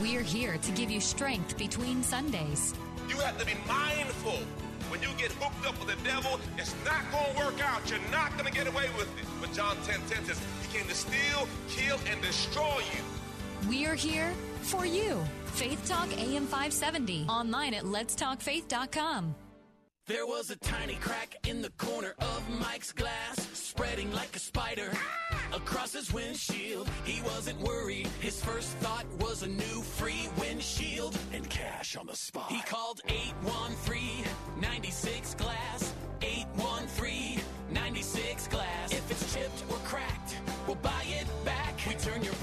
We're here to give you strength between Sundays. You have to be mindful. When you get hooked up with the devil, it's not going to work out. You're not going to get away with it. But John 10 10 says, He came to steal, kill, and destroy you. We're here for you. Faith Talk AM 570. Online at letstalkfaith.com. There was a tiny crack in the corner of Mike's glass, spreading like a spider across his windshield. He wasn't worried. His first thought was a new free windshield and cash on the spot. He called 813 96 Glass. 813 96 Glass. If it's chipped or cracked, we'll buy it back. We turn your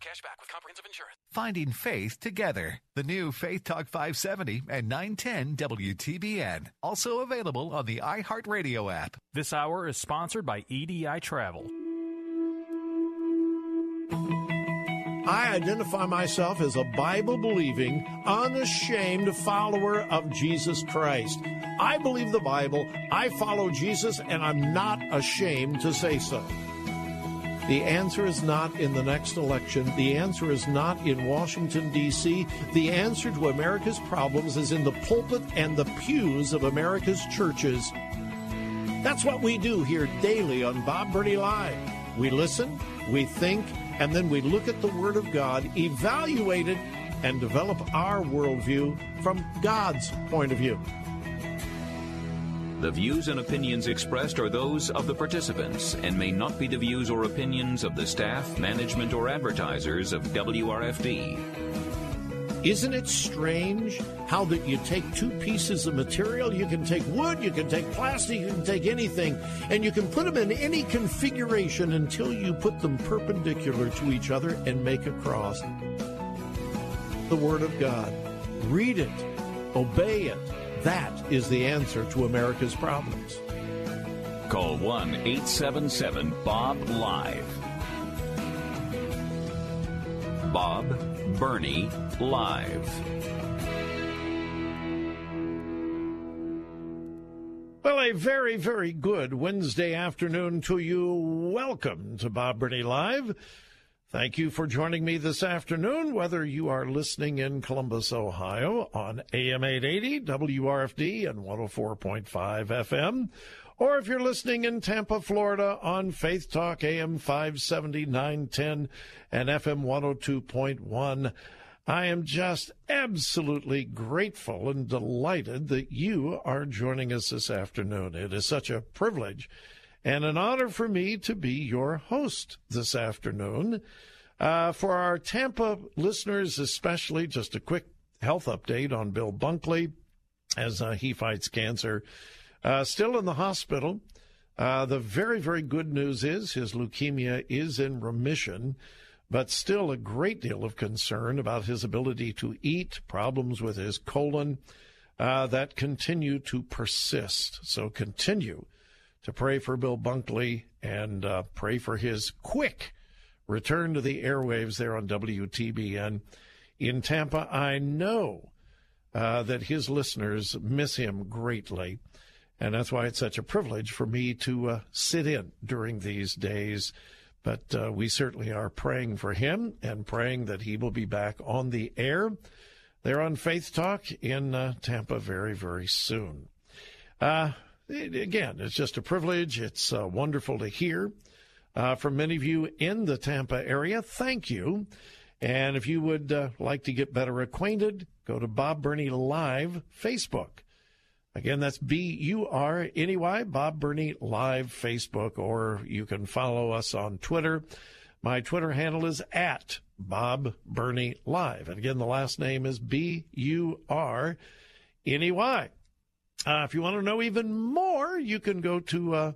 cash back with comprehensive insurance. Finding Faith Together. The new Faith Talk 570 and 910 WTBN. Also available on the iHeartRadio app. This hour is sponsored by EDI Travel. I identify myself as a Bible believing, unashamed follower of Jesus Christ. I believe the Bible, I follow Jesus, and I'm not ashamed to say so. The answer is not in the next election. The answer is not in Washington, D.C. The answer to America's problems is in the pulpit and the pews of America's churches. That's what we do here daily on Bob Burney Live. We listen, we think, and then we look at the Word of God, evaluate it, and develop our worldview from God's point of view. The views and opinions expressed are those of the participants and may not be the views or opinions of the staff, management, or advertisers of WRFD. Isn't it strange how that you take two pieces of material? You can take wood, you can take plastic, you can take anything, and you can put them in any configuration until you put them perpendicular to each other and make a cross. The Word of God. Read it, obey it. That is the answer to America's problems. Call 1 877 Bob Live. Bob Burney Live. Well, a very, very good Wednesday afternoon to you. Welcome to Bob Burney Live. Thank you for joining me this afternoon, whether you are listening in Columbus, Ohio on AM 880, WRFD, and 104.5 FM, or if you're listening in Tampa, Florida on Faith Talk AM 570, 910, and FM 102.1. I am just absolutely grateful and delighted that you are joining us this afternoon. It is such a privilege and an honor for me to be your host this afternoon. Uh, for our Tampa listeners, especially, just a quick health update on Bill Bunkley as uh, he fights cancer. Uh, still in the hospital. Uh, the very, very good news is his leukemia is in remission, but still a great deal of concern about his ability to eat, problems with his colon uh, that continue to persist. So continue to pray for Bill Bunkley and uh, pray for his quick return to the airwaves there on WTBN in Tampa. I know uh, that his listeners miss him greatly, and that's why it's such a privilege for me to uh, sit in during these days. But uh, we certainly are praying for him and praying that he will be back on the air there on Faith Talk in uh, Tampa very, very soon. Uh, again, it's just a privilege. It's uh, wonderful to hear uh, from many of you in the Tampa area. Thank you. And if you would uh, like to get better acquainted, go to Bob Burney Live Facebook. Again, that's B U R N E Y, Bob Burney Live Facebook, or you can follow us on Twitter. My Twitter handle is at Bob Burney Live. And again, the last name is B U R N E Y. Uh, if you want to know even more, you can go to uh,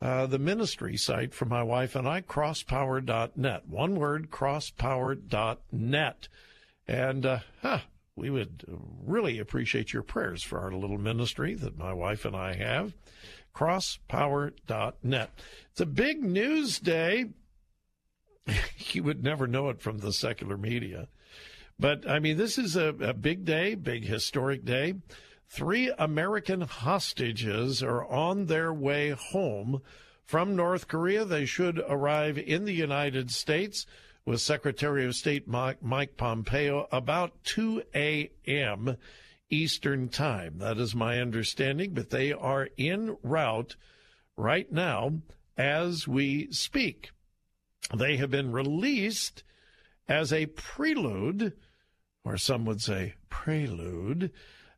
uh, the ministry site for my wife and I, crosspower.net. One word, crosspower.net. And uh, huh, we would really appreciate your prayers for our little ministry that my wife and I have. Crosspower.net. It's a big news day. you would never know it from the secular media. But I mean, this is a, a big day, big historic day. Three American hostages are on their way home from North Korea. They should arrive in the United States with Secretary of State Mike Pompeo about 2 a.m. Eastern Time. That is my understanding, but they are en route right now as we speak. They have been released as a prelude, or some would say prelude,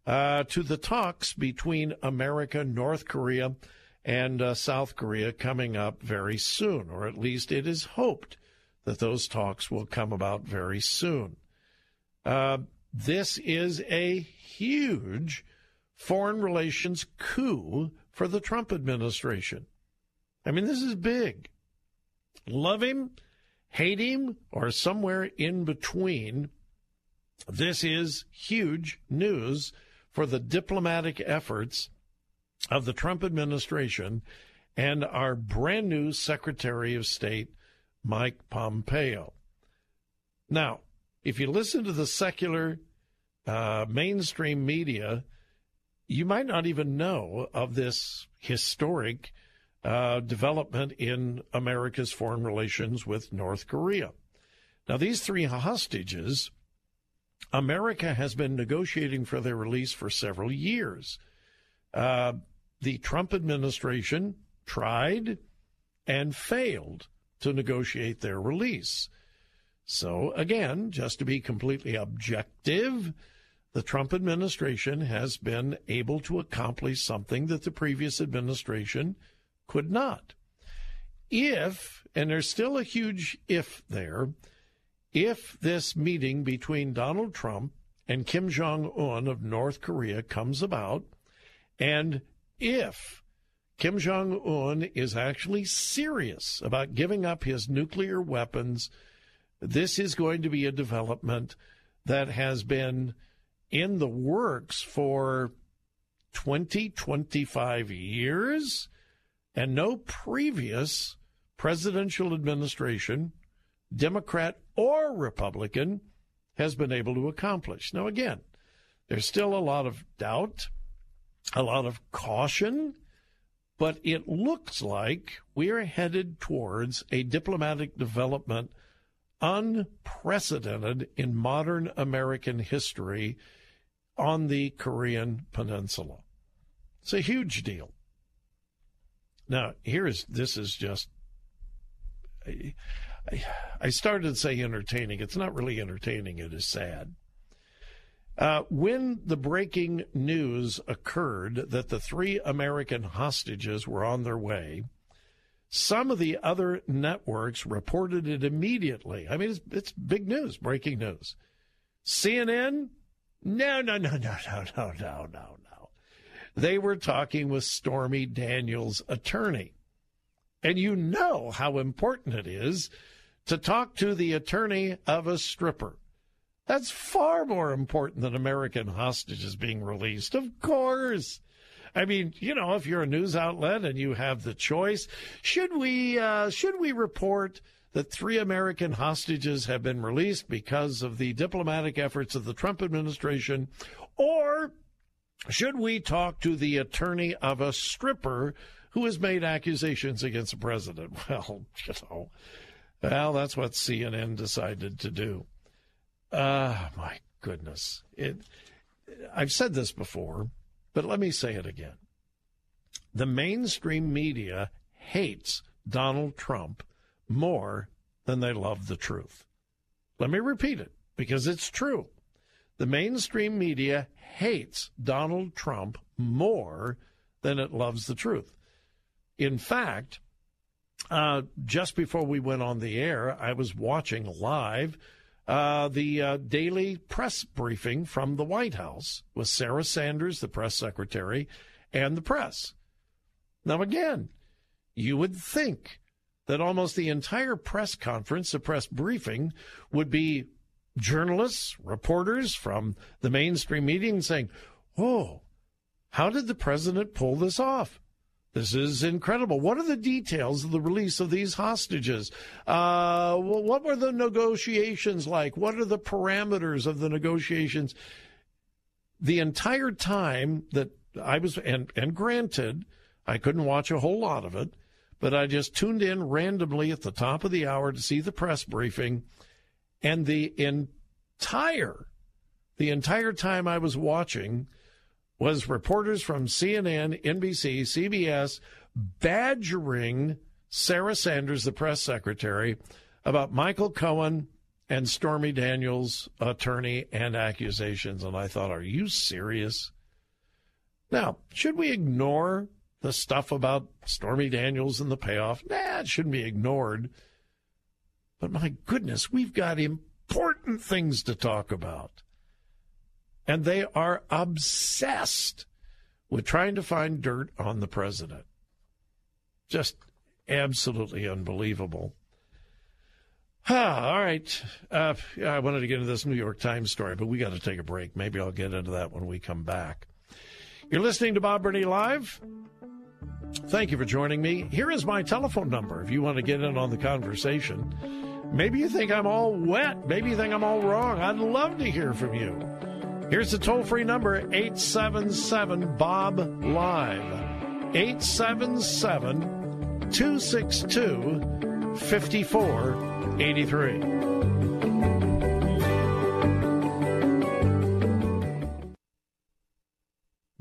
uh, to the talks between America, North Korea, and uh, South Korea coming up very soon, or at least it is hoped that those talks will come about very soon. Uh, this is a huge foreign relations coup for the Trump administration. I mean, this is big. Love him, hate him, or somewhere in between. This is huge news for the diplomatic efforts of the Trump administration and our brand new Secretary of State, Mike Pompeo. Now, if you listen to the secular uh, mainstream media, you might not even know of this historic uh, development in America's foreign relations with North Korea. Now, these three hostages America has been negotiating for their release for several years. Uh, the Trump administration tried and failed to negotiate their release. So, again, just to be completely objective, the Trump administration has been able to accomplish something that the previous administration could not. If, and there's still a huge if there, if this meeting between Donald Trump and Kim Jong un of North Korea comes about, and if Kim Jong un is actually serious about giving up his nuclear weapons, this is going to be a development that has been in the works for 20, 25 years, and no previous presidential administration, Democrat or Republican has been able to accomplish. Now, again, there's still a lot of doubt, a lot of caution, but it looks like we are headed towards a diplomatic development unprecedented in modern American history on the Korean Peninsula. It's a huge deal. Now, here's this is just I started to say entertaining. It's not really entertaining, it is sad. Uh, when the breaking news occurred that the three American hostages were on their way, some of the other networks reported it immediately. I mean, it's, it's big news, breaking news. CNN? No, no, no, no, no, no, no, no, no. They were talking with Stormy Daniels' attorney. And you know how important it is to talk to the attorney of a stripper. That's far more important than American hostages being released. Of course. I mean, you know, if you're a news outlet and you have the choice, should we uh, should we report that three American hostages have been released because of the diplomatic efforts of the Trump administration, or should we talk to the attorney of a stripper who has made accusations against the president? Well, you know, well, that's what CNN decided to do. Ah, uh, my goodness. It, I've said this before, but let me say it again. The mainstream media hates Donald Trump more than they love the truth. Let me repeat it because it's true. The mainstream media hates Donald Trump more than it loves the truth. In fact, uh, just before we went on the air, I was watching live uh, the uh, daily press briefing from the White House with Sarah Sanders, the press secretary, and the press. Now, again, you would think that almost the entire press conference, the press briefing, would be journalists, reporters from the mainstream media saying, Oh, how did the president pull this off? This is incredible. What are the details of the release of these hostages? Uh, what were the negotiations like? What are the parameters of the negotiations? The entire time that I was, and, and granted, I couldn't watch a whole lot of it, but I just tuned in randomly at the top of the hour to see the press briefing, and the entire, the entire time I was watching, was reporters from CNN, NBC, CBS badgering Sarah Sanders, the press secretary, about Michael Cohen and Stormy Daniels' attorney and accusations. And I thought, are you serious? Now, should we ignore the stuff about Stormy Daniels and the payoff? Nah, it shouldn't be ignored. But my goodness, we've got important things to talk about and they are obsessed with trying to find dirt on the president. Just absolutely unbelievable. Ah, all right. Uh, I wanted to get into this New York Times story, but we got to take a break. Maybe I'll get into that when we come back. You're listening to Bob Burney Live. Thank you for joining me. Here is my telephone number if you want to get in on the conversation. Maybe you think I'm all wet. Maybe you think I'm all wrong. I'd love to hear from you. Here's the toll free number 877 Bob Live. 877 262 5483.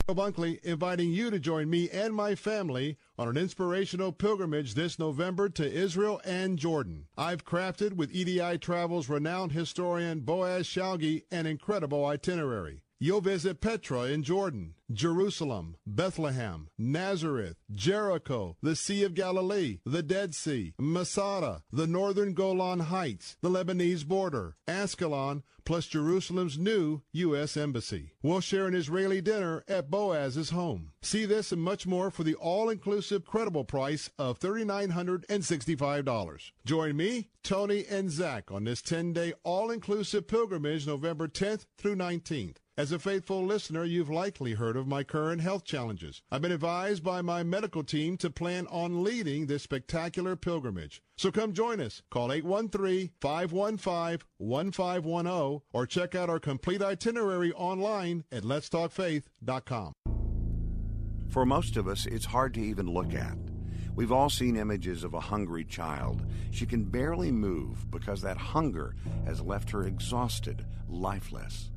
Bill Bunkley inviting you to join me and my family on an inspirational pilgrimage this November to Israel and Jordan. I've crafted with EDI Travel's renowned historian Boaz Shalgi an incredible itinerary. You'll visit Petra in Jordan, Jerusalem, Bethlehem, Nazareth, Jericho, the Sea of Galilee, the Dead Sea, Masada, the northern Golan Heights, the Lebanese border, Ascalon, plus Jerusalem's new U.S. Embassy. We'll share an Israeli dinner at Boaz's home. See this and much more for the all-inclusive credible price of $3,965. Join me, Tony, and Zach on this 10-day all-inclusive pilgrimage November 10th through 19th. As a faithful listener, you've likely heard of my current health challenges. I've been advised by my medical team to plan on leading this spectacular pilgrimage. So come join us. Call 813-515-1510 or check out our complete itinerary online at letstalkfaith.com. For most of us, it's hard to even look at. We've all seen images of a hungry child. She can barely move because that hunger has left her exhausted, lifeless.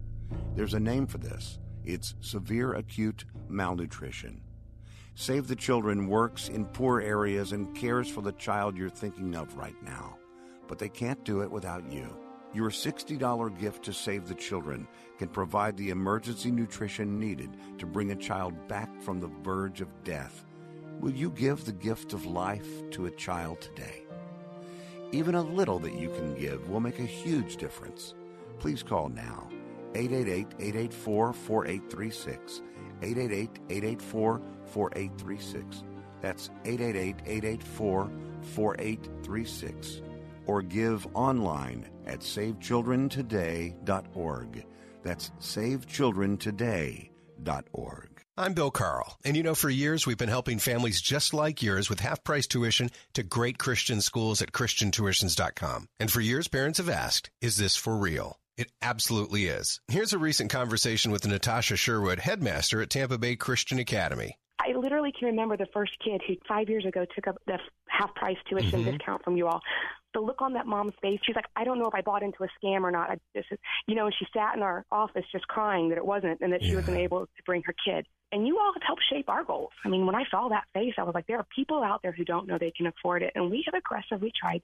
There's a name for this. It's severe acute malnutrition. Save the Children works in poor areas and cares for the child you're thinking of right now. But they can't do it without you. Your $60 gift to Save the Children can provide the emergency nutrition needed to bring a child back from the verge of death. Will you give the gift of life to a child today? Even a little that you can give will make a huge difference. Please call now 888 884 4836. 888 884 4836. That's 888 884 4836. Or give online at SaveChildrenToday.org. That's SaveChildrenToday.org. I'm Bill Carl, and you know, for years we've been helping families just like yours with half price tuition to great Christian schools at ChristianTuitions.com. And for years, parents have asked, is this for real? It absolutely is. Here's a recent conversation with Natasha Sherwood, headmaster at Tampa Bay Christian Academy. I literally can remember the first kid who five years ago took up the half price tuition Mhm. discount from you all. The look on that mom's face, she's like, I don't know if I bought into a scam or not. I, this is, you know, and she sat in our office just crying that it wasn't and that she wasn't able to bring her kid. And you all have helped shape our goals. I mean, when I saw that face, I was like, there are people out there who don't know they can afford it. And we have aggressively tried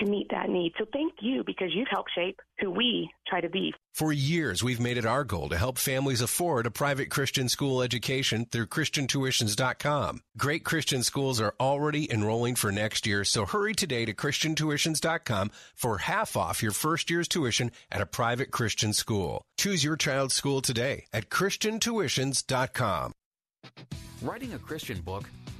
to meet that need. So thank you because you've helped shape who we try to be. For years, we've made it our goal to help families afford a private Christian school education through ChristianTuitions.com. Great Christian schools are already enrolling for next year, so hurry today to ChristianTuitions.com for half off your first year's tuition at a private Christian school. Choose your child's school today at ChristianTuitions.com. Writing a Christian book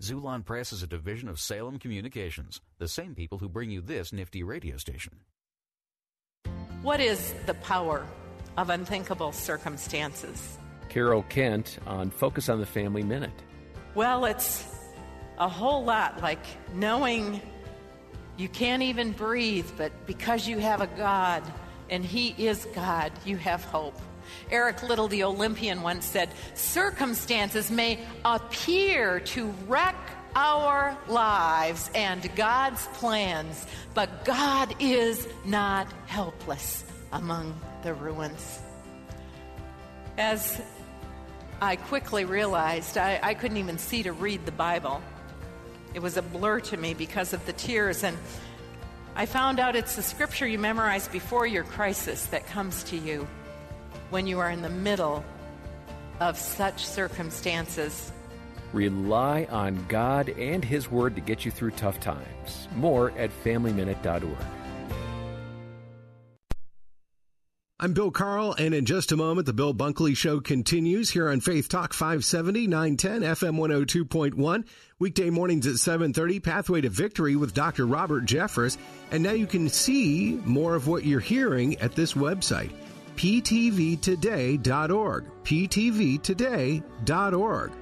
Xulon Press is a division of Salem Communications, the same people who bring you this nifty radio station. What is the power of unthinkable circumstances? Carol Kent on Focus on the Family Minute. Well, it's a whole lot like knowing you can't even breathe, but because you have a God and He is God, you have hope. Eric Liddell, the Olympian, once said, Circumstances may appear to wreck our lives and God's plans, but God is not helpless among the ruins. As I quickly realized I, I couldn't even see to read the Bible. It was a blur to me because of the tears, and I found out it's the scripture you memorize before your crisis that comes to you when you are in the middle of such circumstances. Rely on God and His Word to get you through tough times. More at FamilyMinute.org. I'm Bill Carl, and in just a moment, the Bill Bunkley Show continues here on Faith Talk 570, 910, FM 102.1. Weekday mornings at 7.30, Pathway to Victory with Dr. Robert Jeffress. And now you can see more of what you're hearing at this website, ptvtoday.org. ptvtoday.org.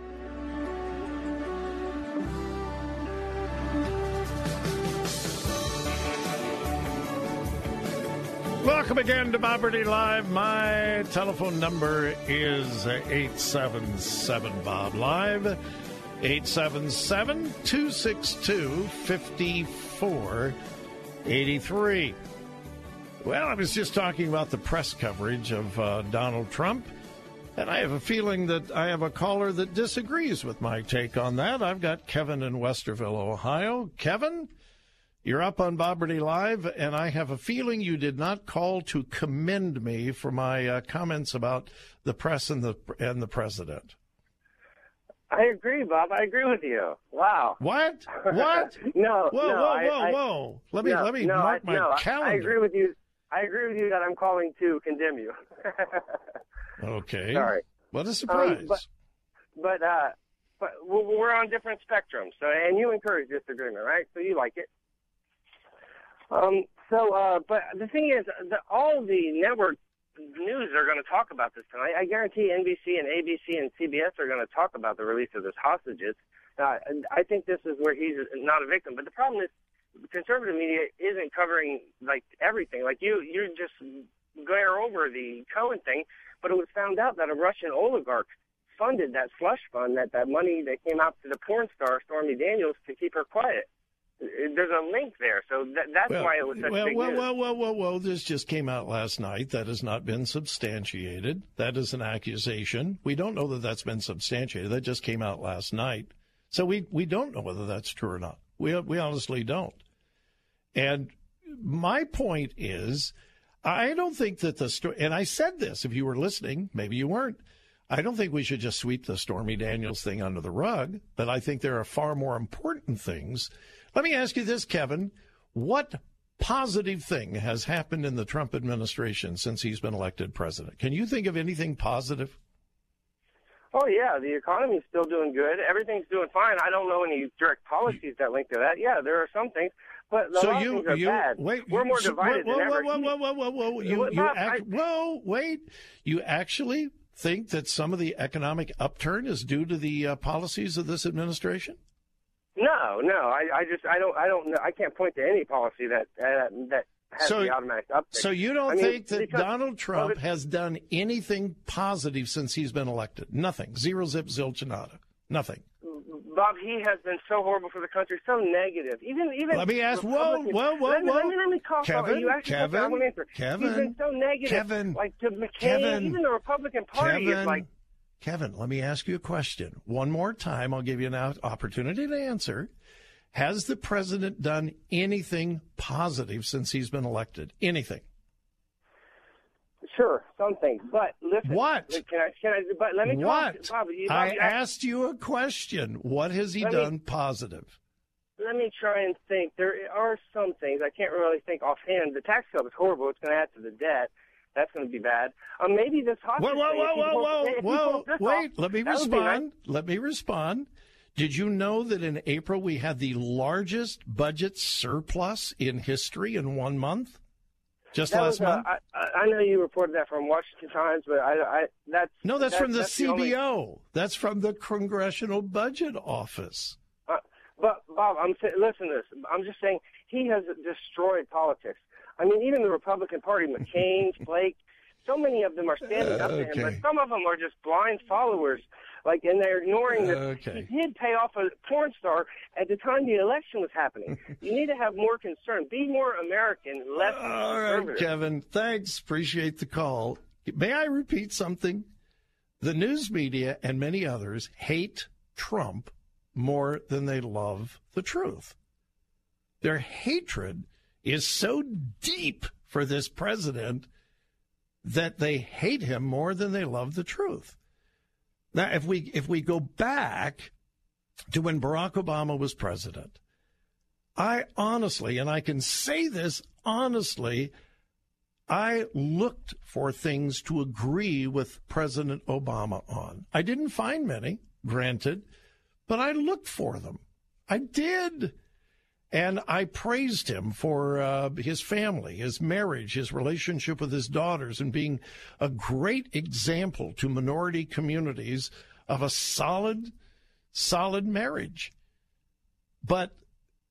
Welcome again to Bob Burney Live. My telephone number is 877 Bob Live. 877 262 5483. Well, I was just talking about the press coverage of uh, Donald Trump, and I have a feeling that I have a caller that disagrees with my take on that. I've got Kevin in Westerville, Ohio. Kevin? You're up on Bob Burney Live, and I have a feeling you did not call to commend me for my uh, comments about the press and the and the president. I agree, Bob. I agree with you. Wow. What? What? no. Whoa, no, whoa, whoa, I, whoa! Let me no, let me no, mark I, my calendar. I agree with you. I agree with you that I'm calling to condemn you. okay. Sorry. What a surprise! Um, but but uh, but we're on different spectrums. So and you encourage disagreement, right? So you like it. Um, so, uh, but the thing is, the, all the network news are going to talk about this tonight. I guarantee NBC and ABC and CBS are going to talk about the release of his hostages. Uh, and I think this is where he's not a victim. But the problem is, conservative media isn't covering like everything. Like you, you just glare over the Cohen thing, but it was found out that a Russian oligarch funded that slush fund, that that money that came out to the porn star Stormy Daniels to keep her quiet there's a link there, so that, that's well, why it was such well, big well, news. well, well, well, well. This just came out last night. That has not been substantiated. That is an accusation. We don't know that that's been substantiated. That just came out last night. So we we don't know whether that's true or not. We we honestly don't. And my point is, I don't think that the story. And I said this. If you were listening, maybe you weren't. I don't think we should just sweep the Stormy Daniels thing under the rug, but I think there are far more important things. Let me ask you this, Kevin. What positive thing has happened in the Trump administration since he's been elected president? Can you think of anything positive? Oh yeah, the economy's still doing good. Everything's doing fine. I don't know any direct policies that link to that. Yeah, there are some things, but so you, you, bad. Wait, We're more so, divided whoa, than whoa, ever. Whoa, whoa, whoa, whoa, whoa, whoa! You, you Bob, act, I- whoa, wait! You actually think that some of the economic upturn is due to the uh, policies of this administration? No, no. I, I just I don't I don't know. I can't point to any policy that uh, that has So- the automatic uptick. So you don't I mean, think that Donald Trump well, has done anything positive since he's been elected? Nothing. Zero zip zilch nada. Nothing. Bob, he has been so horrible for the country, so negative. Even even. Let me ask- whoa, whoa, whoa, let me, Let whoa. me, let me talk. Kevin, you actually Kevin, I want to answer. Kevin, He's been so negative. Kevin, like to McCain, Kevin, even the Republican Party Kevin, is like. Kevin, let me ask you a question. One more time, I'll give you an opportunity to answer. Has the president done anything positive since he's been elected? Anything? Sure, something. But listen. What? Can I? Can I? But let me What? talk. Bob, you, Bob, I asked you a question. What has he Let me- done positive? Let me try and think. There are some things I can't really think offhand. The tax cut is horrible. It's going to add to the debt. That's going to be bad. Um, maybe this hospital. Whoa, whoa, whoa, whoa, pull- whoa, whoa! Wait, off, let me be nice. respond. Let me respond. Did you know that in April we had the largest budget surplus in history in one month? Just That last uh, month? I, I I know you reported that from Washington Times, but I, I that's no, that's that- from the that's the only- CBO. That's from the Congressional Budget Office. Uh, but Bob, I'm listen to this. I'm just saying he has destroyed politics. I mean, even the Republican Party, McCain, Flake, so many of them are standing up to him, but some of them are just blind followers. Like, and they're ignoring that Okay. he did pay off a porn star at the time the election was happening. you need to have more concern. Be more American, less All right. Kevin. Thanks. Appreciate the call. May I repeat something? The news media and many others hate Trump more than they love the truth. Their hatred is so deep for this president that they hate him more than they love the truth. Now, if we if we go back to when Barack Obama was president, I honestly, and I can say this honestly, I looked for things to agree with President Obama on. I didn't find many, granted, but I looked for them. I did. And I praised him for uh, his family, his marriage, his relationship with his daughters, and being a great example to minority communities of a solid, solid marriage. But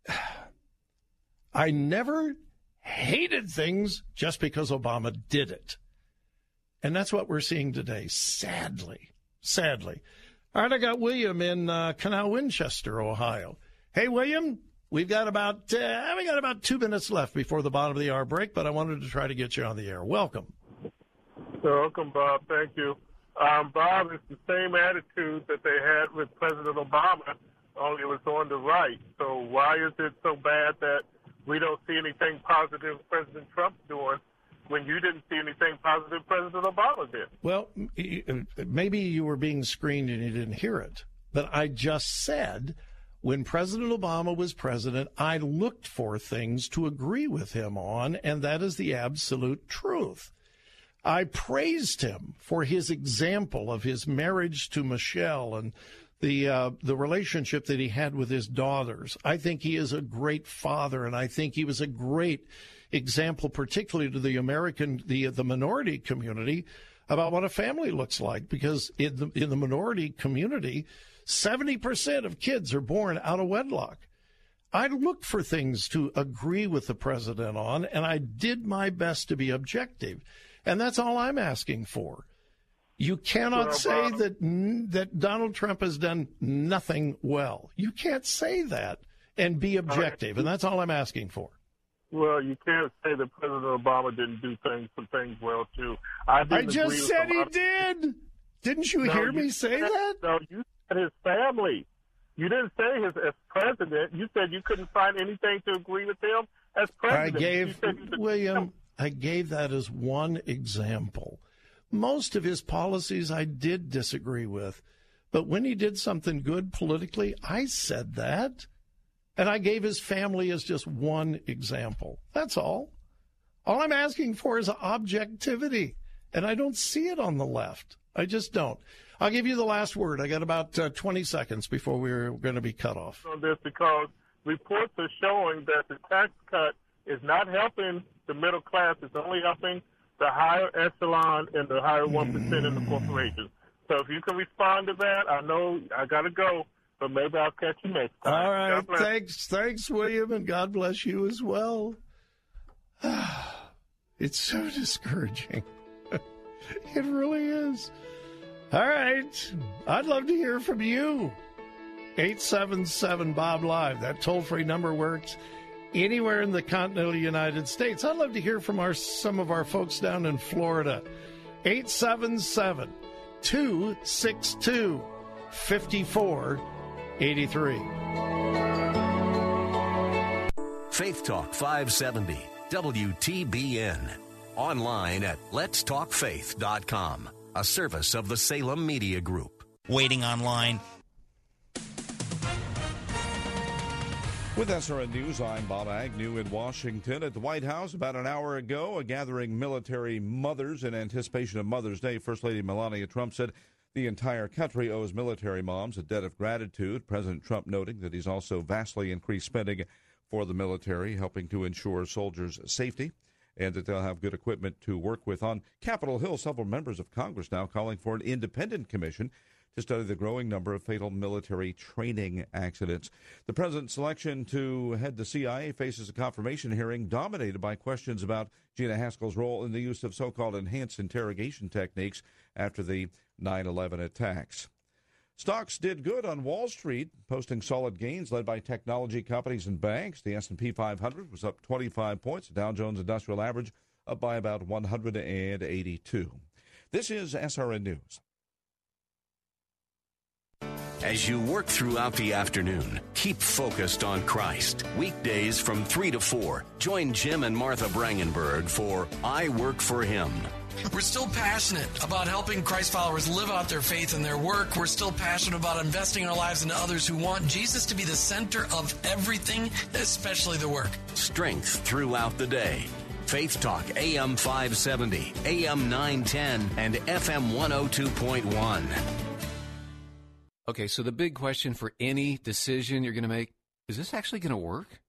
I never hated things just because Obama did it. And that's what we're seeing today, sadly. Sadly. All right, I got William in uh, Canal Winchester, Ohio. Hey, William, we've got about uh, we got about two minutes left before the bottom of the hour break, but I wanted to try to get you on the air. Welcome. Welcome, Bob. Thank you. Um, Bob, it's the same attitude that they had with President Obama, only it was on the right. So why is it so bad that we don't see anything positive President Trump's doing when you didn't see anything positive President Obama did? Well, maybe you were being screened and you didn't hear it, but I just said when President Obama was president, I looked for things to agree with him on, and that is the absolute truth. I praised him for his example of his marriage to Michelle and the uh, the relationship that he had with his daughters. I think he is a great father, and I think he was a great example, particularly to the American the the minority community, about what a family looks like. Because in the in the minority community, seventy percent of kids are born out of wedlock. I looked for things to agree with the president on, and I did my best to be objective. And that's all I'm asking for. You cannot Well, say Bob- that that Donald Trump has done nothing well. You can't say that and be objective, and that's all I'm asking for. Well, you can't say that President Obama didn't do things some things well too. I, I just said he did. Didn't you No, hear me say that? No, you said his family. You didn't say his as president. You said you couldn't find anything to agree with him as president. You gave said he was a- William. I gave that as one example. Most of his policies I did disagree with, but when he did something good politically, I said that, and I gave his family as just one example. That's all. All I'm asking for is objectivity, and I don't see it on the left. I just don't. I'll give you the last word. I got about uh, 20 seconds before we're going to be cut off. on this because reports are showing that the tax cut is not helping the middle class. It's only helping the higher echelon and the higher one percent in the corporations. So if you can respond to that, I know I got to go, but maybe I'll catch you next time. All right. Thanks. Thanks, William, and God bless you as well. it's so discouraging. it really is. All right. I'd love to hear from you. 877 Bob Live. That toll free number works anywhere in the continental United States. I'd love to hear from our some of our folks down in Florida. 877 262 5483. Faith Talk 570, WTBN. Online at letstalkfaith.com, a service of the Salem Media Group. Waiting online. With SRN News, I'm Bob Agnew in Washington. At the White House about an hour ago, a gathering military mothers in anticipation of Mother's Day. First Lady Melania Trump said the entire country owes military moms a debt of gratitude. President Trump noting that he's also vastly increased spending for the military, helping to ensure soldiers' safety and that they'll have good equipment to work with. On Capitol Hill, several members of Congress now calling for an independent commission to study the growing number of fatal military training accidents. The president's selection to head the CIA faces a confirmation hearing dominated by questions about Gina Haspel's role in the use of so called enhanced interrogation techniques after the 9 11 attacks. Stocks did good on Wall Street, posting solid gains led by technology companies and banks. The S&P 500 was up 25 points. The Dow Jones Industrial Average up by about 182. This is SRN News. As you work throughout the afternoon, keep focused on Christ. Weekdays from 3 to 4, join Jim and Martha Brangenberg for I Work for Him. We're still passionate about helping Christ followers live out their faith in their work. We're still passionate about investing our lives into others who want Jesus to be the center of everything, especially the work. Strength throughout the day. Faith Talk AM 570, AM 910, and FM 102.1. Okay, so the big question for any decision you're going to make is this actually going to work?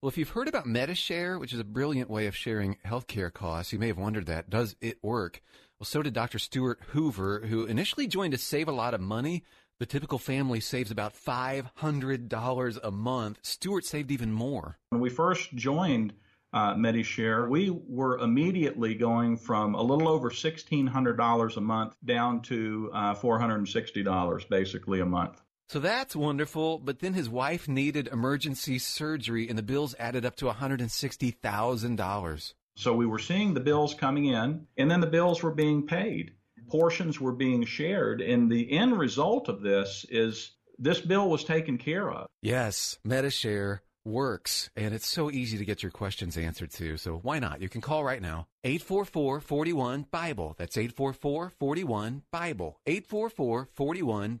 Well, if you've heard about Medi-Share, which is a brilliant way of sharing healthcare costs, you may have wondered that. Does it work? Well, so did Dr. Stuart Hoover, who initially joined to save a lot of money. The typical family saves about $500 a month. Stuart saved even more. When we first joined uh, Medi-Share, we were immediately going from a little over $1,600 a month down to uh, $460 basically a month. So that's wonderful, but then his wife needed emergency surgery and the bills added up to $160,000. So we were seeing the bills coming in and then the bills were being paid. Portions were being shared and the end result of this is this bill was taken care of. Yes, Medi-Share works and it's so easy to get your questions answered too. So why not? You can call right now. 844 41 Bible. That's 844 41 Bible. 844-41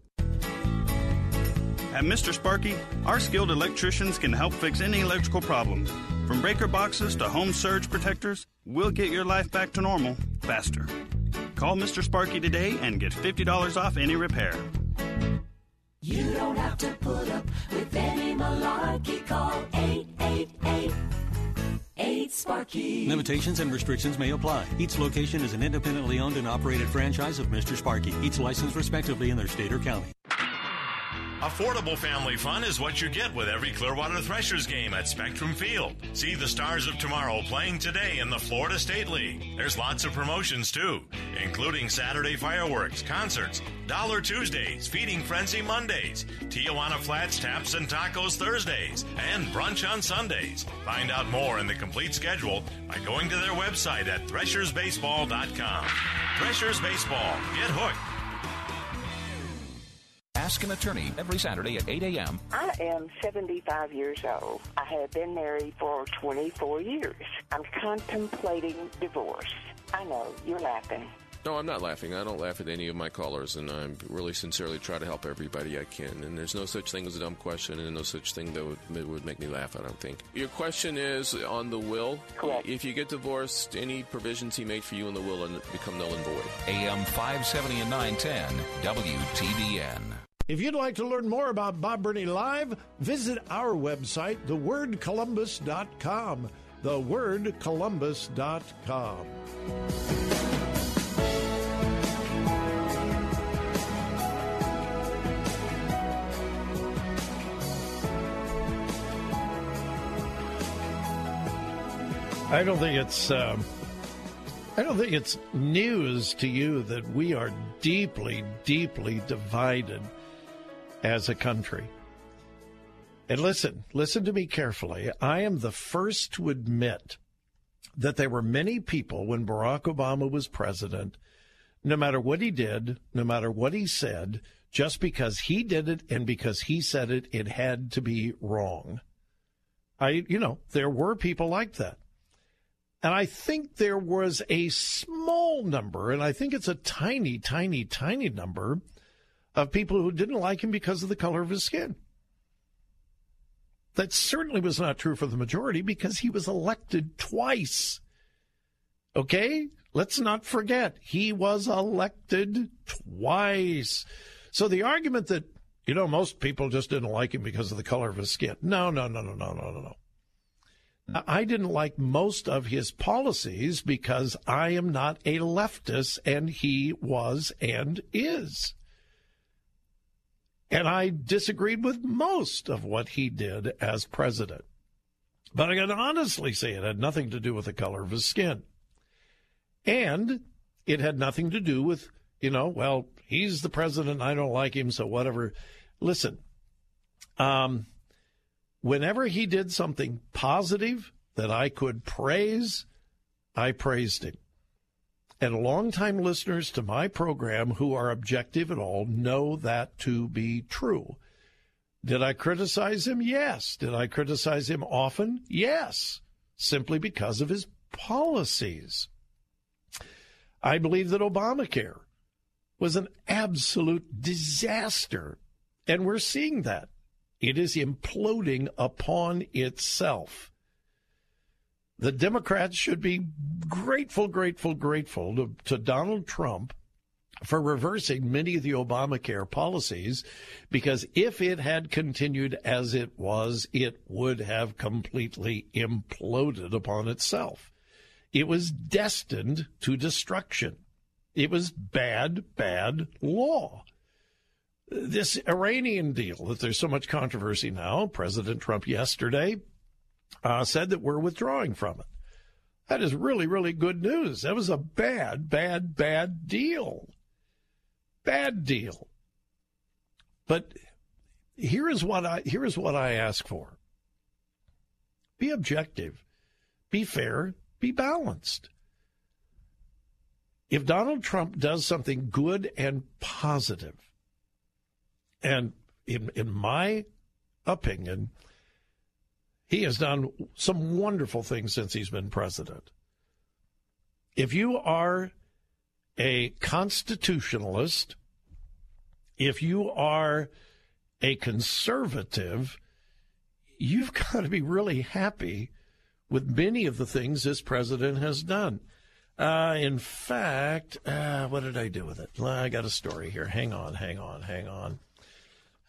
At Mr. Sparky, our skilled electricians can help fix any electrical problem. From breaker boxes to home surge protectors, we'll get your life back to normal faster. Call Mr. Sparky today and get $50 off any repair. You don't have to put up with any malarkey. Call 888 8 Sparky. Limitations and restrictions may apply. Each location is an independently owned and operated franchise of Mr. Sparky, each licensed respectively in their state or county. Affordable family fun is what you get with every Clearwater Threshers game at Spectrum Field. See the stars of tomorrow playing today in the Florida State League. There's lots of promotions too, including Saturday fireworks, concerts, Dollar Tuesdays, Feeding Frenzy Mondays, Tijuana Flats Taps and Tacos Thursdays, and brunch on Sundays. Find out more in the complete schedule by going to their website at threshersbaseball.com. Threshers Baseball. Get hooked. Ask an attorney every Saturday at 8 a.m. I am 75 years old. I have been married for 24 years. I'm contemplating divorce. I know, you're laughing. No, I'm not laughing. I don't laugh at any of my callers, and I really sincerely try to help everybody I can. And there's no such thing as a dumb question, and no such thing that would, would make me laugh, I don't think. Your question is on the will. Correct. If you get divorced, any provisions he made for you in the will become null and void. AM 570 and 910, WTBN. If you'd like to learn more about Bob Burney Live, visit our website, thewordcolumbus.com. Thewordcolumbus.com. I don't think it's. Um, I don't think it's news to you that we are deeply, deeply divided as a country. And listen, listen to me carefully. I am the first to admit that there were many people when Barack Obama was president, no matter what he did, no matter what he said, just because he did it and because he said it, it had to be wrong. I, you know, there were people like that. And I think there was a small number, and I think it's a tiny, tiny, tiny number of people who didn't like him because of the color of his skin. That certainly was not true for the majority because he was elected twice. Okay? Let's not forget, he was elected twice. So the argument that, you know, most people just didn't like him because of the color of his skin. No, no, no, no, no, no, no, no. I didn't like most of his policies because I am not a leftist and he was and is. And I disagreed with most of what he did as president. But I can honestly say it had nothing to do with the color of his skin. And it had nothing to do with, you know, well, he's the president. I don't like him. So whatever. Listen, um, whenever he did something positive that I could praise, I praised him. And longtime listeners to my program who are objective at all know that to be true. Did I criticize him? Yes. Did I criticize him often? Yes. Simply because of his policies. I believe that Obamacare was an absolute disaster. And we're seeing that. It is imploding upon itself. The Democrats should be grateful, grateful, grateful to, to Donald Trump for reversing many of the Obamacare policies because if it had continued as it was, it would have completely imploded upon itself. It was destined to destruction. It was bad, bad law. This Iranian deal that there's so much controversy now, President Trump yesterday uh, said that we're withdrawing from it. That is really, really good news. That was a bad, bad, bad deal. Bad deal. But here is what I here is what I ask for. Be objective, be fair, be balanced. If Donald Trump does something good and positive, and in in my opinion, he has done some wonderful things since he's been president. If you are a constitutionalist, if you are a conservative, you've got to be really happy with many of the things this president has done. Uh, in fact, uh, what did I do with it? I got a story here. Hang on, hang on, hang on.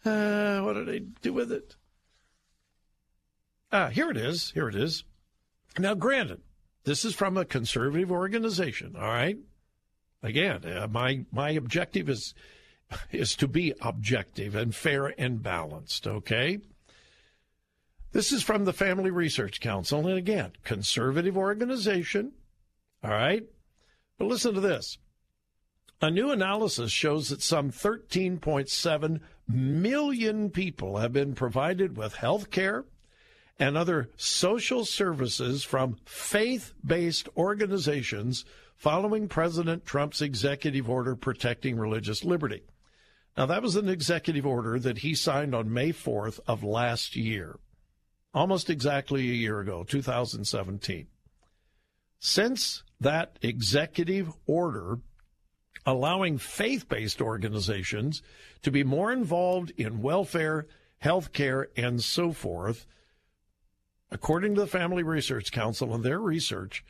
Uh, what did I do with it? Ah, here it is. Here it is. Now, granted, this is from a conservative organization. All right. Again, uh, my my objective is is to be objective and fair and balanced, okay? This is from the Family Research Council, and again, conservative organization, all right? But listen to this. A new analysis shows that some 13.7 million people have been provided with health care and other social services from faith based organizations following President Trump's executive order protecting religious liberty. Now, that was an executive order that he signed on May 4th of last year, almost exactly a year ago, 2017. Since that executive order allowing faith based organizations to be more involved in welfare, health care, and so forth, according to the Family Research Council and their research,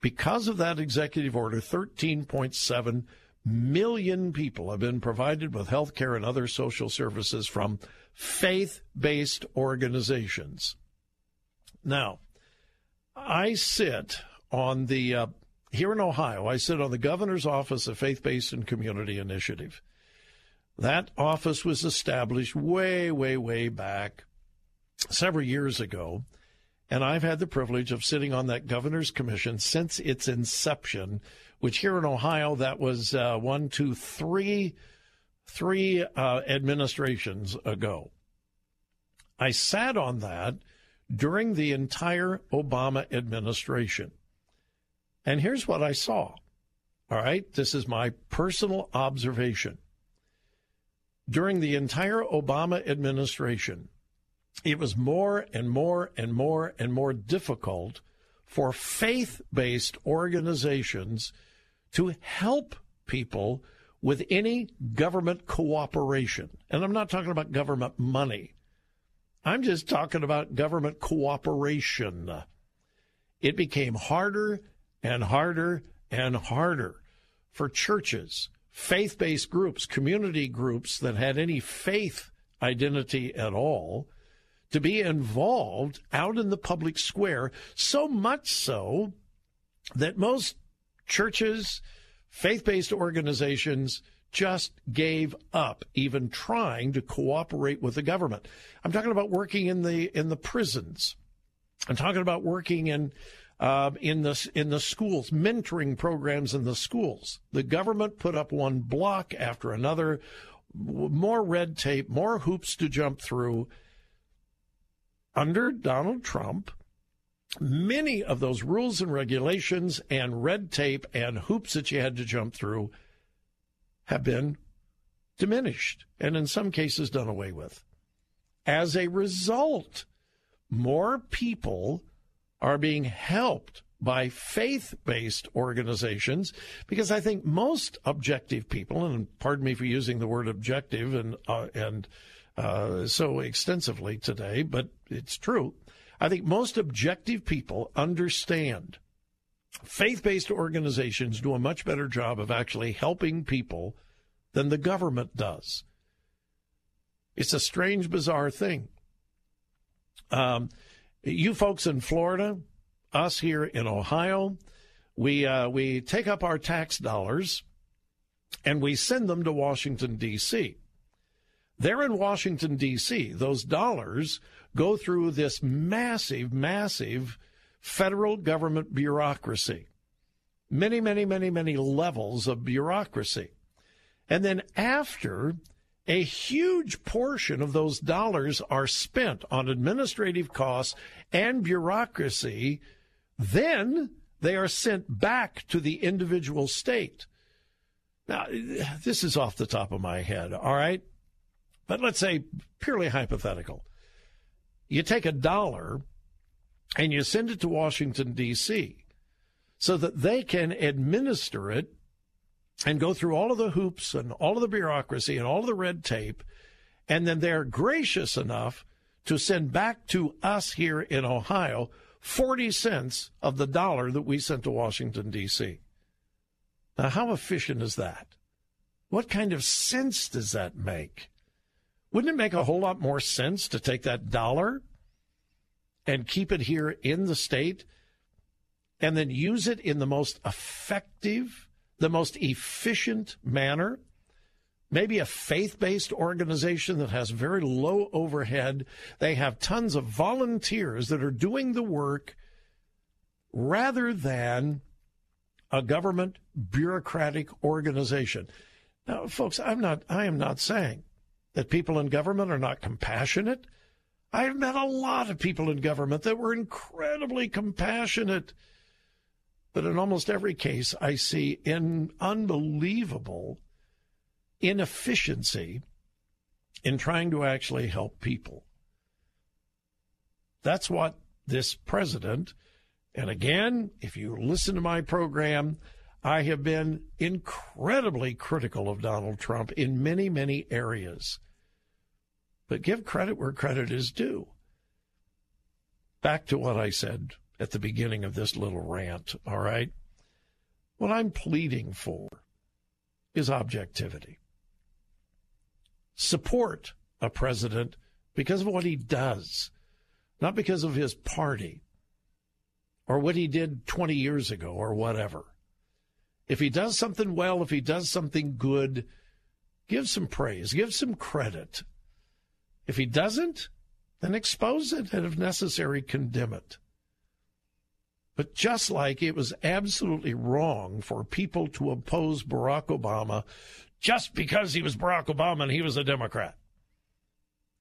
because of that executive order, 13.7 million people have been provided with health care and other social services from faith based organizations. Now, I sit on the, uh, here in Ohio, I sit on the governor's office of faith based and community initiative. That office was established way, way, way back several years ago. And I've had the privilege of sitting on that governor's commission since its inception which here in Ohio, that was uh, one, two, three, three uh, administrations ago. I sat on that during the entire Obama administration. And here's what I saw. All right, this is my personal observation. During the entire Obama administration, it was more and more and more and more difficult for faith based organizations to help people with any government cooperation. And I'm not talking about government money. I'm just talking about government cooperation. It became harder and harder and harder for churches, faith based groups, community groups that had any faith identity at all to be involved out in the public square, so much so that most churches, faith based organizations just gave up even trying to cooperate with the government. I'm talking about working in the in the prisons. I'm talking about working in uh, in the in the schools, mentoring programs in the schools. The government put up one block after another, more red tape, more hoops to jump through. Under Donald Trump, many of those rules and regulations and red tape and hoops that you had to jump through have been diminished and in some cases done away with. As a result, more people are being helped by faith based organizations because I think most objective people, and pardon me for using the word objective and, uh, and uh, so extensively today, but it's true I think most objective people understand faith based organizations do a much better job of actually helping people than the government does. It's a strange, bizarre thing. Um, you folks in Florida, us here in Ohio, we uh, we take up our tax dollars and we send them to Washington D.C. They're in Washington D.C. Those dollars go through this massive, massive federal government bureaucracy. Many, many, many, many levels of bureaucracy. And then after a huge portion of those dollars are spent on administrative costs and bureaucracy, then they are sent back to the individual state. Now, this is off the top of my head, all right? But let's say purely hypothetical you take a dollar and you send it to Washington, D.C., so that they can administer it and go through all of the hoops and all of the bureaucracy and all of the red tape. And then they're gracious enough to send back to us here in Ohio 40 cents of the dollar that we sent to Washington, D.C. Now, how efficient is that? What kind of sense does that make? Wouldn't it make a whole lot more sense to take that dollar and keep it here in the state and then use it in the most effective, the most efficient manner? maybe a faith based organization that has very low overhead. They have tons of volunteers that are doing the work rather than a government bureaucratic organization. Now, folks, I'm not, I am not saying that people in government are not compassionate. I've met a lot of people in government that were incredibly compassionate. But in almost every case, I see an unbelievable inefficiency in trying to actually help people. That's what this president, and again, if you listen to my program, I have been incredibly critical of Donald Trump in many, many areas. But give credit where credit is due. Back to what I said at the beginning of this little rant, all right? What I'm pleading for is objectivity. Support a president because of what he does, not because of his party or what he did 20 years ago or whatever. If he does something well, if he does something good, give some praise, give some credit. If he doesn't, then expose it and, if necessary, condemn it. But just like it was absolutely wrong for people to oppose Barack Obama just because he was Barack Obama and he was a Democrat,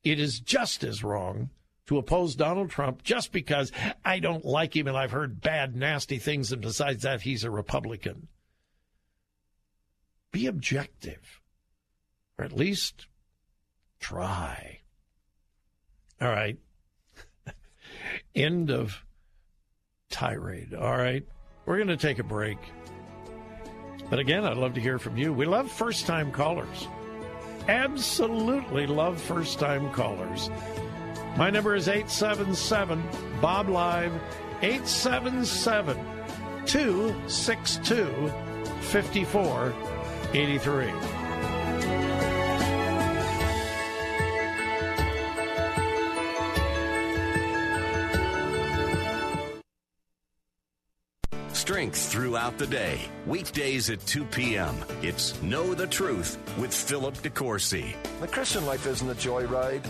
it is just as wrong to oppose Donald Trump just because I don't like him and I've heard bad, nasty things, and besides that, he's a Republican. Be objective, or at least try. All right. End of tirade. All right. We're going to take a break. But again, I'd love to hear from you. We love first time callers. Absolutely love first time callers. My number is 877 Bob Live, 877 262 5483. Strength throughout the day. Weekdays at 2 p.m. It's Know the Truth with Philip DeCourcy. The Christian life isn't a joyride,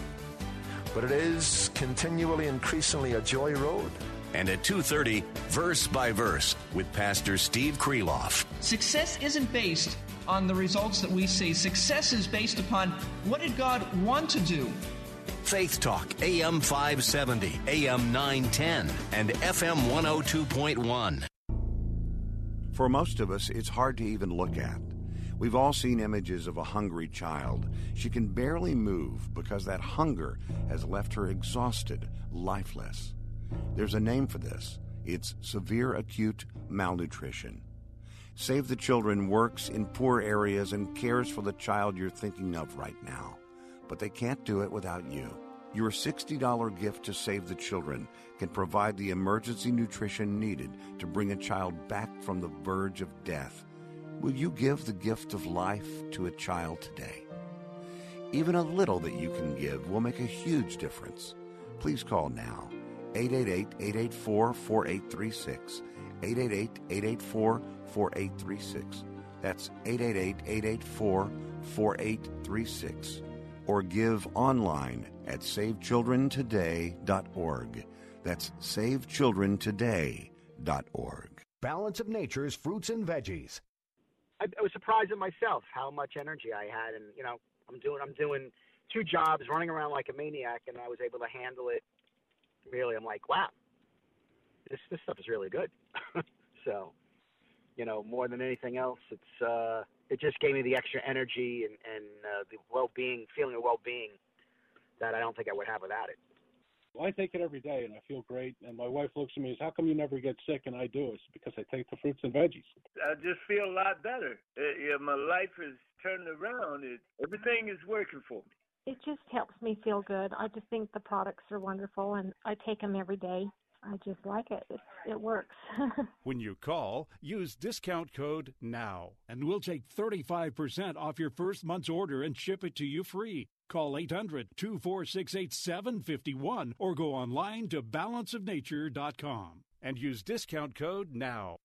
but it is continually, increasingly a joy road. And at 2.30, Verse by Verse with Pastor Steve Kreloff. Success isn't based on the results that we see. Success is based upon what did God want to do? Faith Talk, AM 570, AM 910, and FM 102.1. For most of us, it's hard to even look at. We've all seen images of a hungry child. She can barely move because that hunger has left her exhausted, lifeless. There's a name for this it's severe acute malnutrition. Save the Children works in poor areas and cares for the child you're thinking of right now. But they can't do it without you. Your $60 gift to Save the Children can provide the emergency nutrition needed to bring a child back from the verge of death. Will you give the gift of life to a child today? Even a little that you can give will make a huge difference. Please call now 888 884 4836. 888 884 4836. That's 888 884 4836. Or give online at SaveChildrenToday.org. That's SaveChildrenToday.org. Balance of Nature's fruits and veggies. I, I was surprised at myself how much energy I had, and you know, I'm doing I'm doing two jobs, running around like a maniac, and I was able to handle it. Really, I'm like, wow, this this stuff is really good. so, you know, more than anything else, it's uh, it just gave me the extra energy and and uh, the well-being, feeling of well-being that I don't think I would have without it. Well, I take it every day and I feel great. And my wife looks at me and says, How come you never get sick? And I do. It's because I take the fruits and veggies. I just feel a lot better. Uh, yeah, my life is turned around. It, everything is working for me. It just helps me feel good. I just think the products are wonderful and I take them every day. I just like it. It, it works. when you call, use discount code NOW and we'll take 35% off your first month's order and ship it to you free. Call 800 246 8751 or go online to balanceofnature.com and use discount code NOW.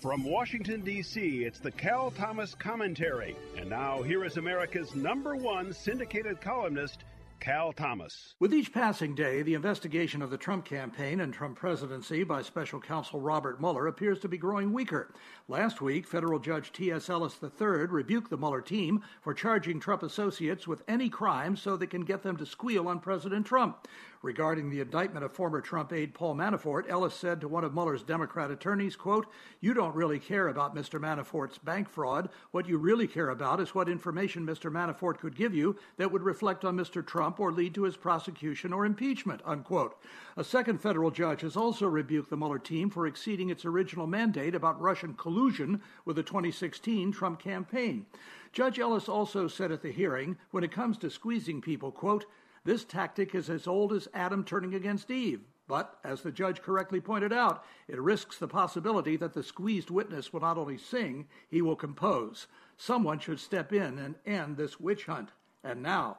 From Washington, D.C., it's the Cal Thomas Commentary. And now, here is America's number one syndicated columnist, Cal Thomas. With each passing day, the investigation of the Trump campaign and Trump presidency by special counsel Robert Mueller appears to be growing weaker. Last week, federal judge T.S. Ellis III rebuked the Mueller team for charging Trump associates with any crime so they can get them to squeal on President Trump. Regarding the indictment of former Trump aide Paul Manafort, Ellis said to one of Mueller's Democrat attorneys, quote, "You don't really care about Mr. Manafort's bank fraud. What you really care about is what information Mr. Manafort could give you that would reflect on Mr. Trump or lead to his prosecution or impeachment." Unquote. A second federal judge has also rebuked the Mueller team for exceeding its original mandate about Russian collusion with the 2016 Trump campaign. Judge Ellis also said at the hearing, when it comes to squeezing people, quote, this tactic is as old as Adam turning against Eve. But, as the judge correctly pointed out, it risks the possibility that the squeezed witness will not only sing, he will compose. Someone should step in and end this witch hunt. And now,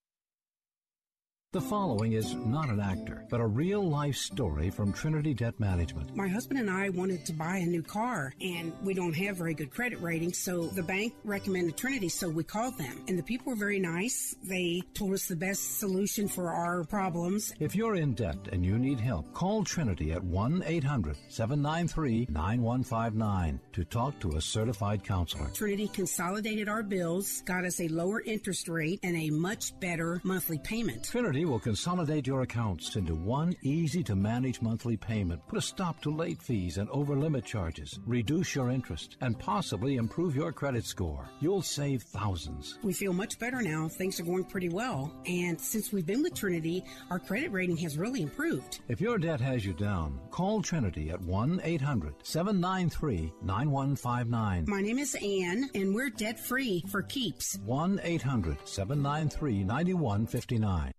The following is not an actor, but a real life story from Trinity Debt Management. My husband and I wanted to buy a new car, and we don't have very good credit ratings, so the bank recommended Trinity, so we called them. And the people were very nice. They told us the best solution for our problems. If you're in debt and you need help, call Trinity at 1 800 793 9159 to talk to a certified counselor. Trinity consolidated our bills, got us a lower interest rate, and a much better monthly payment. Trinity will consolidate your accounts into one easy to manage monthly payment, put a stop to late fees and over limit charges, reduce your interest, and possibly improve your credit score. You'll save thousands. We feel much better now. Things are going pretty well. And since we've been with Trinity, our credit rating has really improved. If your debt has you down, call Trinity at 1 800 793 9159. My name is Anne, and we're debt free for keeps. 1 800 793 9159.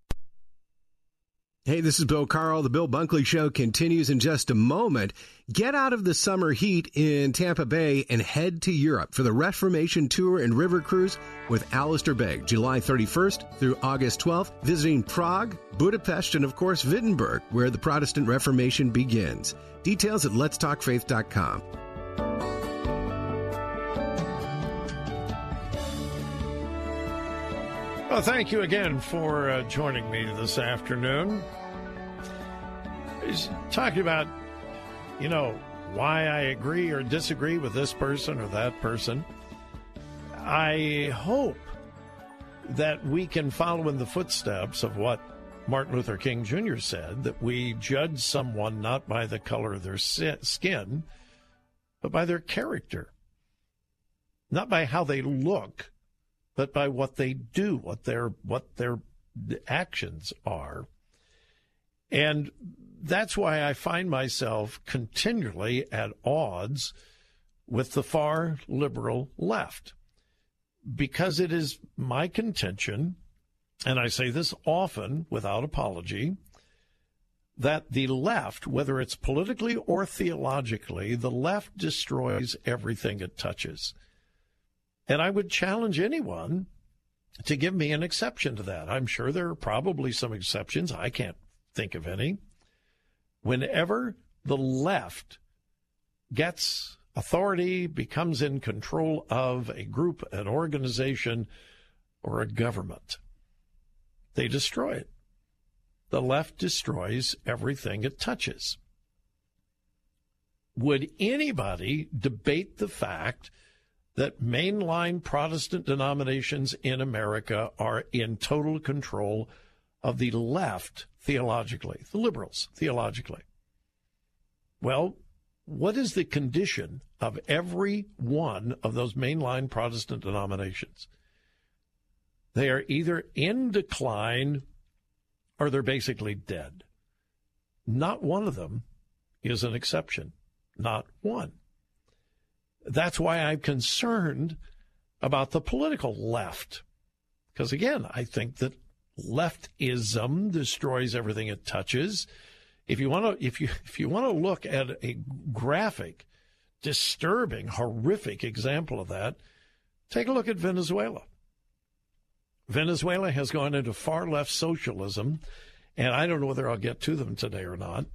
Hey, this is Bill Carl. The Bill Bunkley Show continues in just a moment. Get out of the summer heat in Tampa Bay and head to Europe for the Reformation Tour and River Cruise with Alistair Begg, July 31st through August 12th, visiting Prague, Budapest, and of course Wittenberg, where the Protestant Reformation begins. Details at letstalkfaith.com. Well, thank you again for uh, joining me this afternoon. He's talking about, you know, why I agree or disagree with this person or that person. I hope that we can follow in the footsteps of what Martin Luther King Jr. said that we judge someone not by the color of their skin, but by their character, not by how they look but by what they do, what their what their actions are. And that's why I find myself continually at odds with the far liberal left. Because it is my contention, and I say this often without apology, that the left, whether it's politically or theologically, the left destroys everything it touches. And I would challenge anyone to give me an exception to that. I'm sure there are probably some exceptions. I can't think of any. Whenever the left gets authority, becomes in control of a group, an organization, or a government, they destroy it. The left destroys everything it touches. Would anybody debate the fact that mainline Protestant denominations in America are in total control of the left theologically, the liberals theologically. Well, what is the condition of every one of those mainline Protestant denominations? They are either in decline or they're basically dead. Not one of them is an exception. Not one. That's why I'm concerned about the political left. Because again, I think that leftism destroys everything it touches. If you want to, if you if you want to look at a graphic, disturbing, horrific example of that, take a look at Venezuela. Venezuela has gone into far left socialism, and I don't know whether I'll get to them today or not,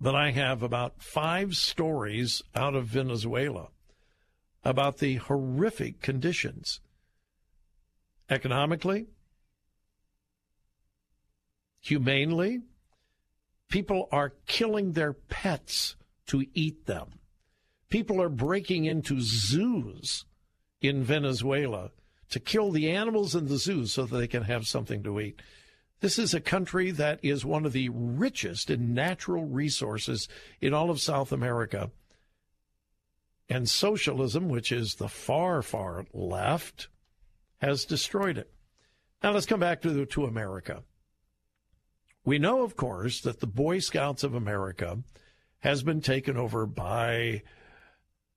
but I have about five stories out of Venezuela about the horrific conditions economically, humanely. People are killing their pets to eat them. People are breaking into zoos in Venezuela to kill the animals in the zoos so that they can have something to eat. This is a country that is one of the richest in natural resources in all of South America. And socialism, which is the far, far left, has destroyed it. Now let's come back to, to America. We know, of course, that the Boy Scouts of America has been taken over by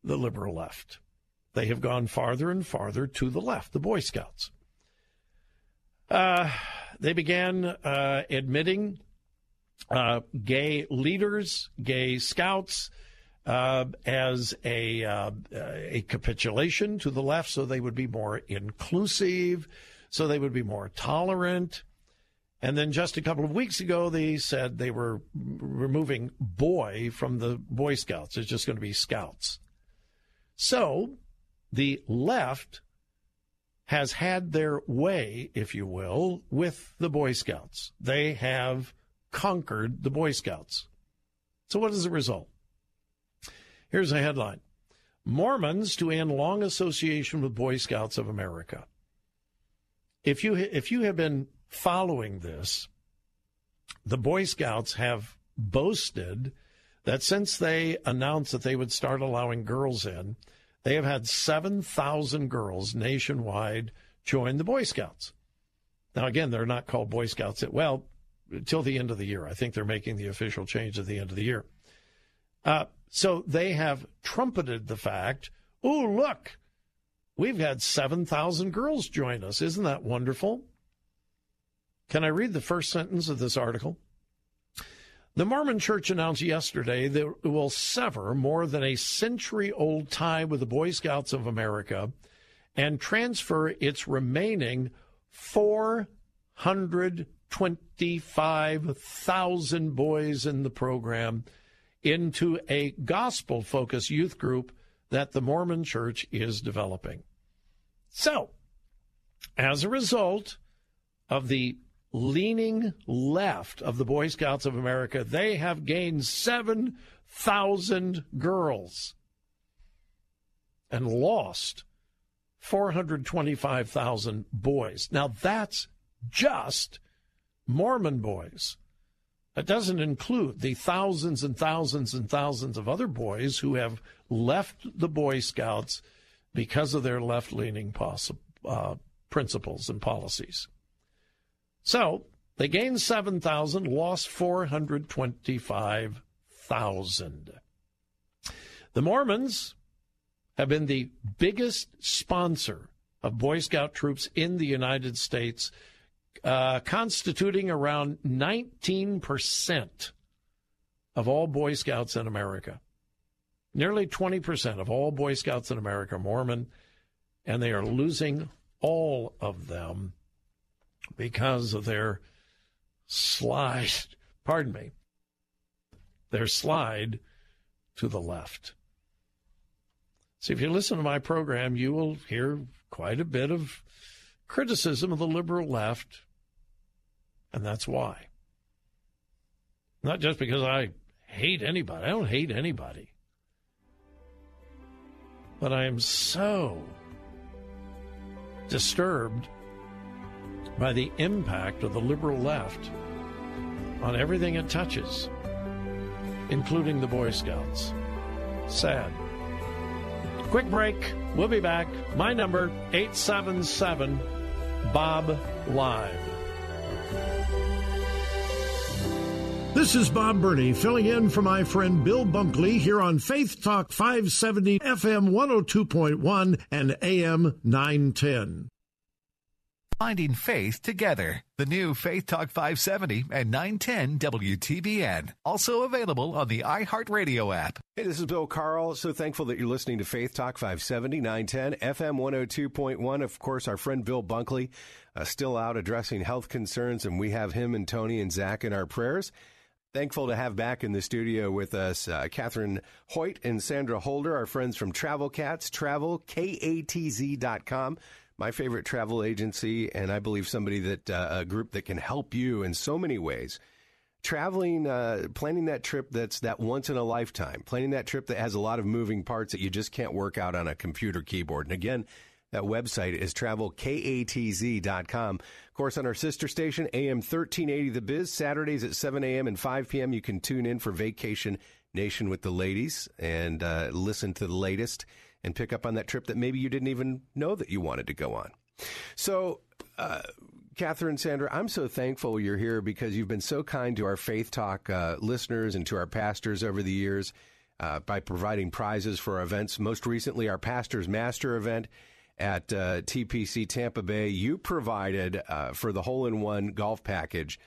the liberal left. They have gone farther and farther to the left, the Boy Scouts. Uh, they began uh, admitting uh, gay leaders, gay scouts, uh, as a uh, a capitulation to the left, so they would be more inclusive, so they would be more tolerant. And then just a couple of weeks ago, they said they were removing boy from the Boy Scouts. It's just going to be scouts. So the left has had their way, if you will, with the Boy Scouts. They have conquered the Boy Scouts. So, what is the result? Here's a headline Mormons to end long association with Boy Scouts of America. If you, if you have been following this, the Boy Scouts have boasted that since they announced that they would start allowing girls in, they have had 7,000 girls nationwide join the Boy Scouts. Now, again, they're not called Boy Scouts at, well, until the end of the year. I think they're making the official change at the end of the year. Uh, so they have trumpeted the fact, oh, look, we've had 7,000 girls join us. Isn't that wonderful? Can I read the first sentence of this article? The Mormon Church announced yesterday that it will sever more than a century old tie with the Boy Scouts of America and transfer its remaining 425,000 boys in the program into a gospel focused youth group that the Mormon Church is developing. So, as a result of the leaning left of the Boy Scouts of America, they have gained 7,000 girls and lost 425,000 boys. Now, that's just Mormon boys. That doesn't include the thousands and thousands and thousands of other boys who have left the Boy Scouts because of their left leaning uh, principles and policies. So they gained 7,000, lost 425,000. The Mormons have been the biggest sponsor of Boy Scout troops in the United States, uh, constituting around 19% of all Boy Scouts in America. Nearly 20% of all Boy Scouts in America are Mormon, and they are losing all of them because of their slide, pardon me, their slide to the left. So if you listen to my program, you will hear quite a bit of criticism of the liberal left, and that's why. Not just because I hate anybody, I don't hate anybody. But I am so disturbed by the impact of the liberal left on everything it touches, including the Boy Scouts. Sad. Quick break. We'll be back. My number 877 Bob Live. This is Bob Burney filling in for my friend Bill Bunkley here on Faith Talk 570 FM 102.1 and AM 910. Finding faith together. The new Faith Talk 570 and 910 WTBN. Also available on the iHeartRadio app. Hey, this is Bill Carl. So thankful that you're listening to Faith Talk 570, 910, FM 102.1. Of course, our friend Bill Bunkley uh, still out addressing health concerns, and we have him and Tony and Zach in our prayers. Thankful to have back in the studio with us uh, Catherine Hoyt and Sandra Holder, our friends from Travel Katz, travelkatz.com my favorite travel agency, and I believe somebody that uh, a group that can help you in so many ways. Traveling, uh, planning that trip that's that once in a lifetime, planning that trip that has a lot of moving parts that you just can't work out on a computer keyboard. And again, that website is travelkatz.com. Of course, on our sister station, AM 1380 The Biz, Saturdays at 7 a.m. and 5 p.m., you can tune in for Vacation Nation with the ladies and uh, listen to the latest and pick up on that trip that maybe you didn't even know that you wanted to go on. So, uh, Catherine Sandra, I'm so thankful you're here because you've been so kind to our Faith Talk uh, listeners and to our pastors over the years uh, by providing prizes for our events. Most recently, our Pastor's Master event at uh, TPC Tampa Bay. You provided uh, for the hole in one golf package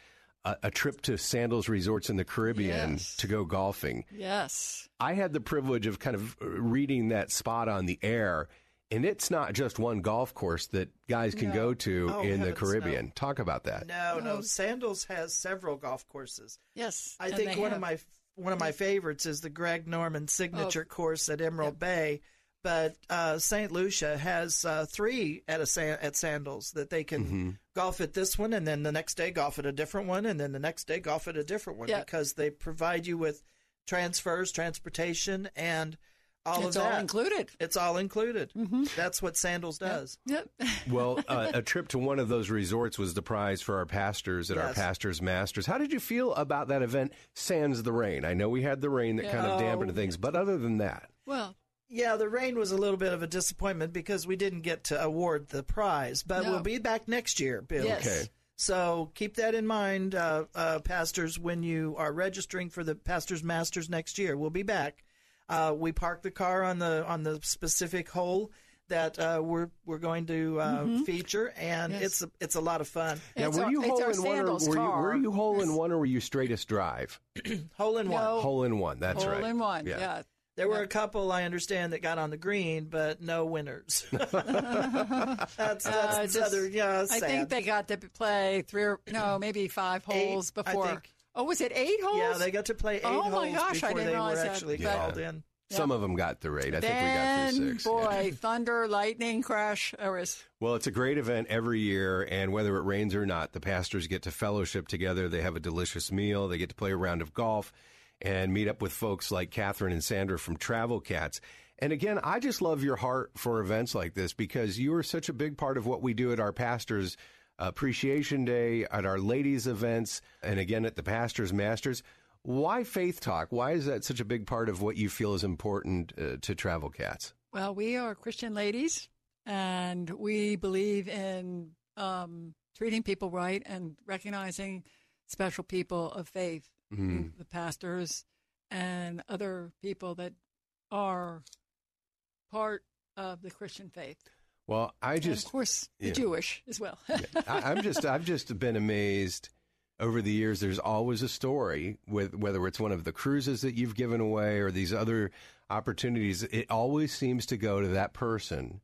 a, a, trip to Sandals Resorts in the Caribbean yes. to go golfing. Yes. I had the privilege of kind of reading that spot on the air. And it's not just one golf course that guys can no. go to oh, in the Caribbean. No. Talk about that. No, no. Sandals has several golf courses. Yes, I think one have. of my one of my favorites is the Greg Norman signature oh. course at Emerald yep. Bay. But uh, St. Lucia has uh, three at a Sa- at Sandals that they can mm-hmm. Golf at this one, and then the next day golf at a different one, and then the next day golf at a different one yep. because they provide you with transfers, transportation, and all it's of that. It's all included. It's all included. Mm-hmm. That's what Sandals does. Yep. well, uh, a trip to one of those resorts was the prize for our pastors at yes. our pastors masters. How did you feel about that event? Sans the rain. I know we had the rain that yeah. kind of dampened things, but other than that, well. Yeah, the rain was a little bit of a disappointment because we didn't get to award the prize, but no. we'll be back next year, Bill. Yes. Okay. So keep that in mind, uh, uh, pastors, when you are registering for the pastors masters next year. We'll be back. Uh, we park the car on the on the specific hole that uh, we're we're going to uh, mm-hmm. feature, and yes. it's it's a lot of fun. Now, it's were you hole in one, or were you, were you hole in one, or were you straightest drive? hole in one. No. Hole in one. That's hole right. Hole in one. Yeah. yeah. There were a couple, I understand, that got on the green, but no winners. that's that's uh, just, other, yeah. I think they got to play three or no, maybe five holes eight, before. Oh, was it eight holes? Yeah, they got to play eight oh holes Oh my gosh, before I didn't they realize were that. actually Yeah. called in. Some of them got through eight. I think we got then, through six. boy, yeah. thunder, lightning, crash. There was. Well, it's a great event every year, and whether it rains or not, the pastors get to fellowship together. They have a delicious meal. They get to play a round of golf and meet up with folks like Catherine and Sandra from Travel Katz. And again, I just love your heart for events like this because you are such a big part of what we do at our pastors' appreciation day, at our ladies' events, and again at the pastors' masters. Why Faith Talk? Why is that such a big part of what you feel is important uh, to Travel Katz? Well, we are Christian ladies, and we believe in um, treating people right and recognizing special people of faith, Mhm. the pastors and other people that are part of the Christian faith. Well, I And just of course, the yeah. Jewish as well. I, I'm just I've just been amazed over the years. There's always a story with whether it's one of the cruises that you've given away or these other opportunities. It always seems to go to that person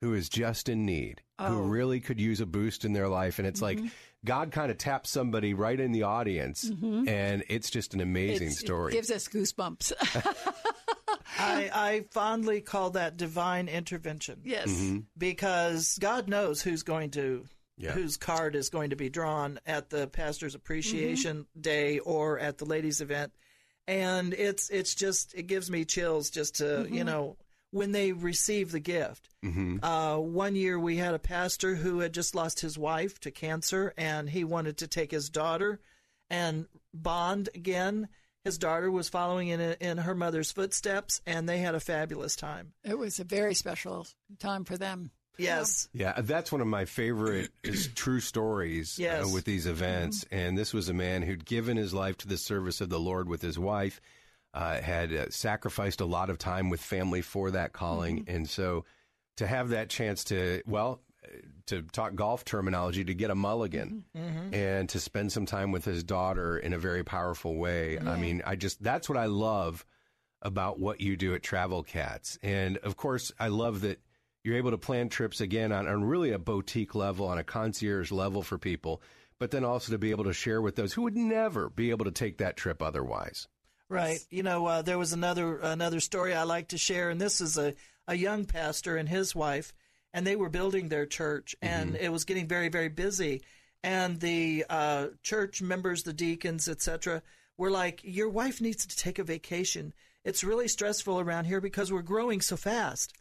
who is just in need, who Oh. really could use a boost in their life, and it's like Mhm. God kind of taps somebody right in the audience, Mhm. and it's just an amazing It's- story. It gives us goosebumps. I, I fondly call that divine intervention. yes. Mhm. because God knows who's going to Yeah. whose card is going to be drawn at the pastor's appreciation Mm-hmm. day or at the ladies event and it's it's just it gives me chills just to Mm-hmm. you know when they receive the gift Mhm. uh, one year we had a pastor who had just lost his wife to cancer and he wanted to take his daughter and bond again his daughter was following in in her mother's footsteps and they had a fabulous time It was a very special time for them. yes Yeah, that's one of my favorite is true stories Yes. uh, with these events. And this was a man who'd given his life to the service of the Lord with his wife, uh, had uh, sacrificed a lot of time with family for that calling. And so to have that chance to, well, to talk golf terminology, to get a mulligan Mhm. and to spend some time with his daughter in a very powerful way. I mean, I just that's what I love about what you do at Travel Katz. And of course, I love that you're able to plan trips again on, on really a boutique level, on a concierge level for people, but then also to be able to share with those who would never be able to take that trip otherwise. Right. You know, uh, there was another another story I like to share, and this is a, a young pastor and his wife, and they were building their church, and it was getting very very busy, and the uh, church members, the deacons, etc., were like, "Your wife needs to take a vacation. It's really stressful around here because we're growing so fast."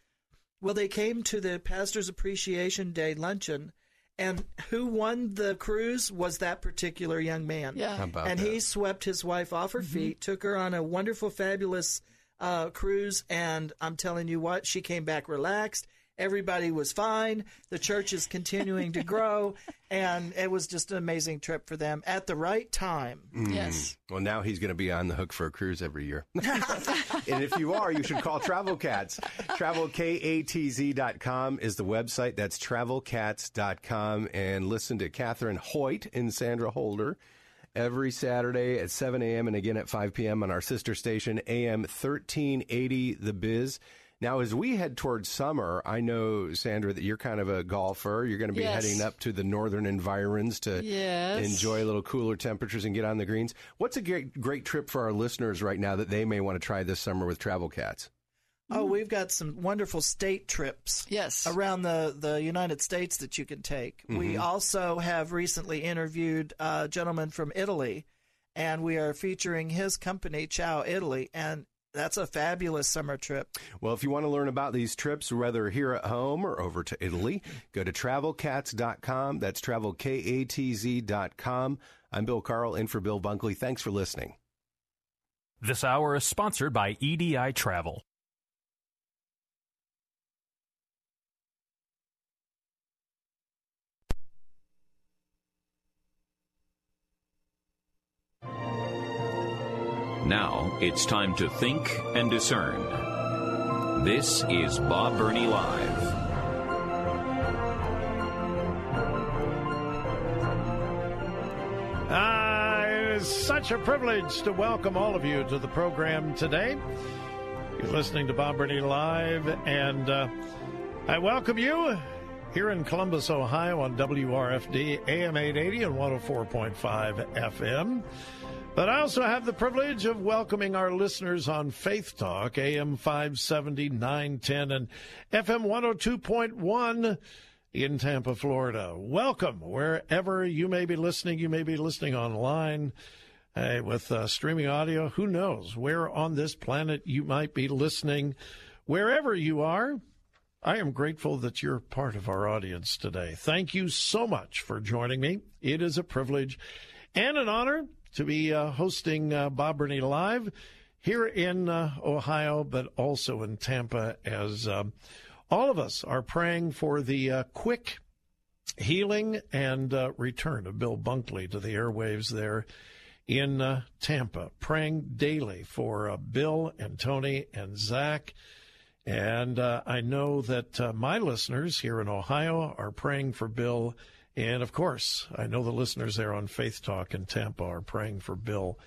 Well, they came to the pastor's appreciation day luncheon. And who won the cruise was that particular young man. Yeah. And that? he swept his wife off her feet, took her on a wonderful, fabulous uh, cruise, and I'm telling you what, she came back relaxed. Everybody was fine. The church is continuing to grow, and it was just an amazing trip for them at the right time. Mm. Well, now he's going to be on the hook for a cruise every year. and if you are, you should call Travel Katz. TravelKatz.com is the website. That's travelkatz.com. And listen to Catherine Hoyt and Sandra Holder every Saturday at 7 a.m. and again at 5 p.m. on our sister station, AM 1380 The Biz. Now, as we head towards summer, I know, Sandra, that you're kind of a golfer. You're going to be Yes. heading up to the northern environs to Yes. enjoy a little cooler temperatures and get on the greens. What's a great, great trip for our listeners right now that they may want to try this summer with Travel Katz? Oh, we've got some wonderful state trips. Yes. Around the, the United States that you can take. We Mhm. also have recently interviewed a gentleman from Italy, and we are featuring his company, Ciao Italy, and that's a fabulous summer trip. Well, if you want to learn about these trips, whether here at home or over to Italy, go to travelkatz.com. That's travelkatz.com. I'm Bill Carl, in for Bill Bunkley. Thanks for listening. This hour is sponsored by EDI Travel. Now it's time to think and discern. This is Bob Burney Live. Ah, it is such a privilege to welcome all of you to the program today. You're listening to Bob Burney Live, and uh, I welcome you here in Columbus, Ohio on WRFD AM 880 and 104.5 FM. But I also have the privilege of welcoming our listeners on Faith Talk, AM 570, 910, and FM 102.1 in Tampa, Florida. Welcome wherever you may be listening. You may be listening online uh, with uh, streaming audio. Who knows where on this planet you might be listening? Wherever you are, I am grateful that you're part of our audience today. Thank you so much for joining me. It is a privilege and an honor to be uh, hosting uh, Bob Burney Live here in uh, Ohio, but also in Tampa as um, all of us are praying for the uh, quick healing and uh, return of Bill Bunkley to the airwaves there in Tampa, praying daily for Bill and Tony and Zach. And I know that my listeners here in Ohio are praying for Bill. And of course, I know the listeners there on Faith Talk in Tampa are praying for Bill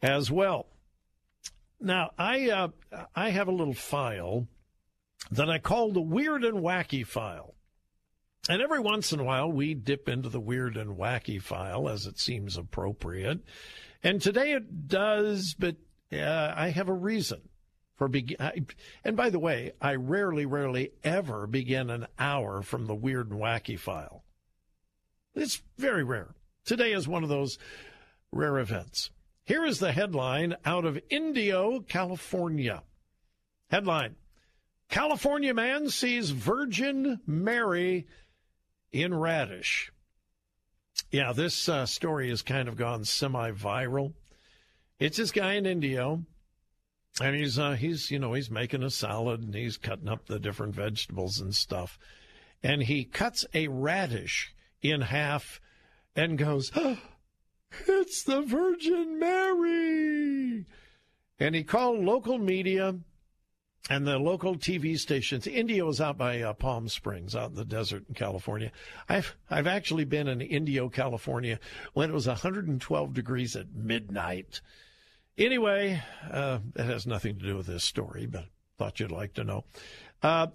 as well. Now, I uh, I have a little file that I call the Weird and Wacky file. And every once in a while, we dip into the weird and wacky file as it seems appropriate. And today it does, but uh, I have a reason for begin. And by the way, I rarely, rarely ever begin an hour from the weird and wacky file. It's very rare. Today is one of those rare events. Here is the headline out of Indio, California. Headline California man sees Virgin Mary in Radish. Yeah, this uh, story has kind of gone semi-viral. It's this guy in Indio, and he's uh, he's you know he's making a salad and he's cutting up the different vegetables and stuff, and he cuts a radish in half, and goes, oh, "It's the Virgin Mary," and he called local media and the local TV stations. Indio is out by uh, Palm Springs, out in the desert in California. I've I've actually been in Indio, California, when it was 112 degrees at midnight. Anyway, uh, has nothing to do with this story, but thought you'd like to know. Uh,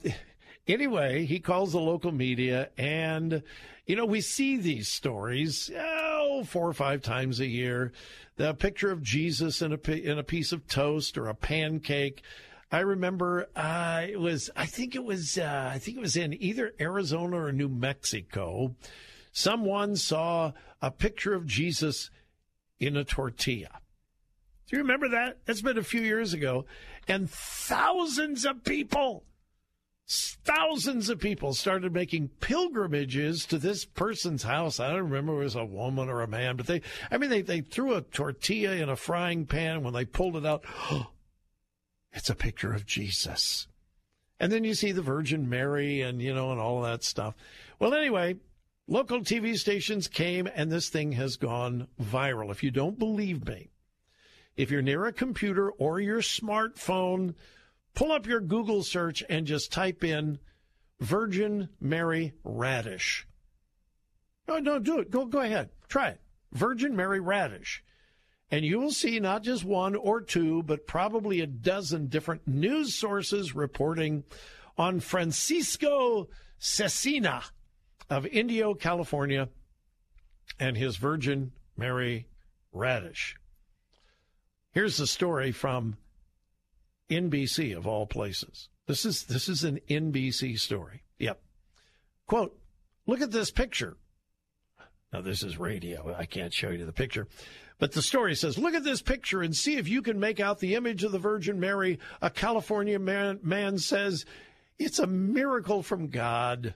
anyway, he calls the local media, and you know we see these stories oh, four or five times a year. The picture of Jesus in a in a piece of toast or a pancake. I remember uh, it was I think it was uh, I think it was in either Arizona or New Mexico. Someone saw a picture of Jesus in a tortilla. Do you remember that? That's been a few years ago. And thousands of people, thousands of people started making pilgrimages to this person's house. I don't remember if it was a woman or a man, but they, I mean, they, they threw a tortilla in a frying pan. When they pulled it out, it's a picture of Jesus. And then you see the Virgin Mary and, you know, and all that stuff. Well, anyway, local TV stations came and this thing has gone viral. If you don't believe me, if you're near a computer or your smartphone, pull up your Google search and just type in Virgin Mary Radish. No, no, do it. Go, go ahead. Try it. Virgin Mary Radish. And you will see not just one or two, but probably a dozen different news sources reporting on Francisco Cecina of Indio, California, and his Virgin Mary Radish. Here's the story from NBC of all places. This is this is an NBC story. Yep. Quote, look at this picture. Now this is radio. I can't show you the picture. But the story says, look at this picture and see if you can make out the image of the Virgin Mary. A California man, man says it's a miracle from God.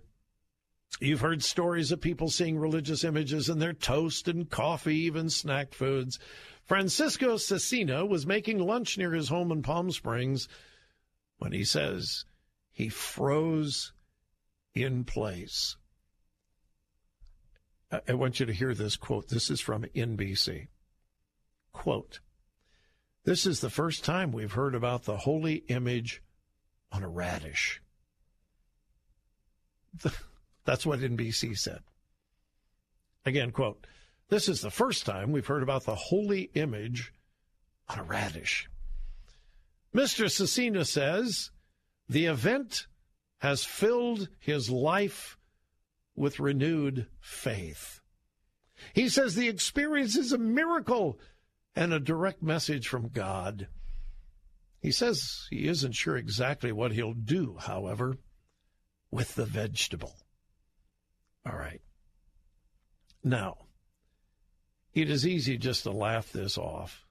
You've heard stories of people seeing religious images in their toast and coffee, even snack foods. Francisco Cecina was making lunch near his home in Palm Springs when he says he froze in place. I want you to hear this quote. This is from NBC. Quote This is the first time we've heard about the holy image on a radish. That's what NBC said. Again, quote this is the first time we've heard about the holy image on a radish. Mr. Cecina says the event has filled his life with renewed faith. He says the experience is a miracle and a direct message from God. He says he isn't sure exactly what he'll do, however, with the vegetable. All right. Now, it is easy just to laugh this off.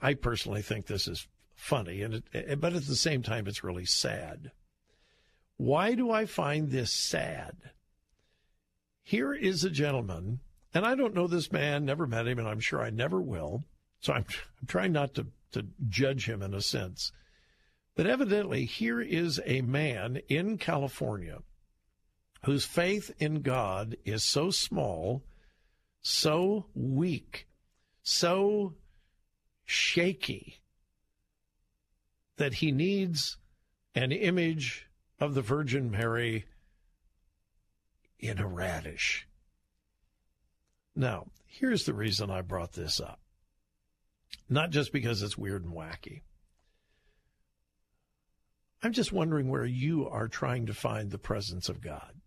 I personally think this is funny, and it, eh, but at the same time, it's really sad. Why do I find this sad? Here is a gentleman, and I don't know this man, never met him, and I'm sure I never will. So I'm, I'm trying not to, to judge him in a sense. But evidently, here is a man in California whose faith in God is so small so weak, so shaky that he needs an image of the Virgin Mary in a radish. Now, here's the reason I brought this up. Not just because it's weird and wacky. I'm just wondering where you are trying to find the presence of God.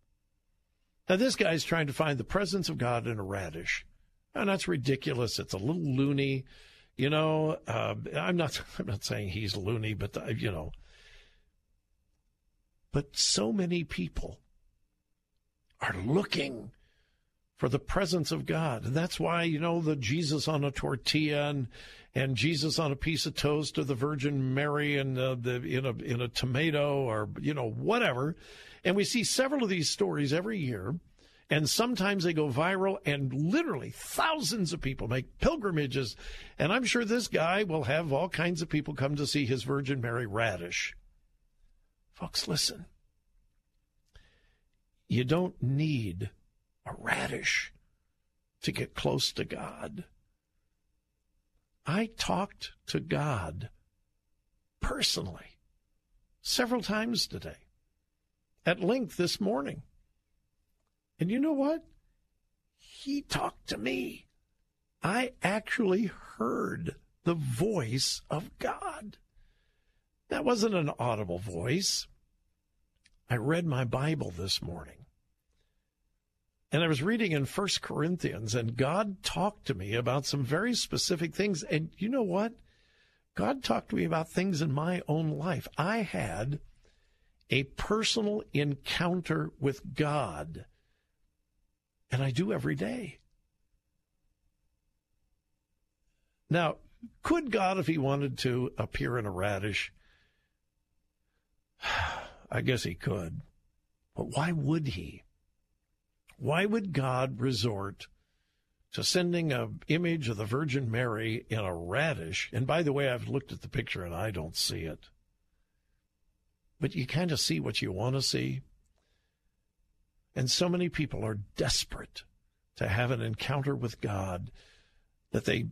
Now, this guy's trying to find the presence of God in a radish. And that's ridiculous. It's a little loony. You know, uh, I'm not. I'm not saying he's loony, but uh, you know. But so many people are looking for the presence of God, and that's why you know the Jesus on a tortilla and and Jesus on a piece of toast, or the Virgin Mary and uh, the in a in a tomato, or you know whatever. And we see several of these stories every year. And sometimes they go viral, and literally thousands of people make pilgrimages. And I'm sure this guy will have all kinds of people come to see his Virgin Mary radish. Folks, listen. You don't need a radish to get close to God. I talked to God personally several times today, at length this morning. And you know what? He talked to me. I actually heard the voice of God. That wasn't an audible voice. I read my Bible this morning. And I was reading in First Corinthians, and God talked to me about some very specific things. And you know what? God talked to me about things in my own life. I had a personal encounter with God, and I do every day. Now, could God, if he wanted to, appear in a radish? I guess he could. But why would he? Why would God resort to sending an image of the Virgin Mary in a radish? And by the way, I've looked at the picture and I don't see it. But you kind of see what you want to see. And so many people are desperate to have an encounter with God that they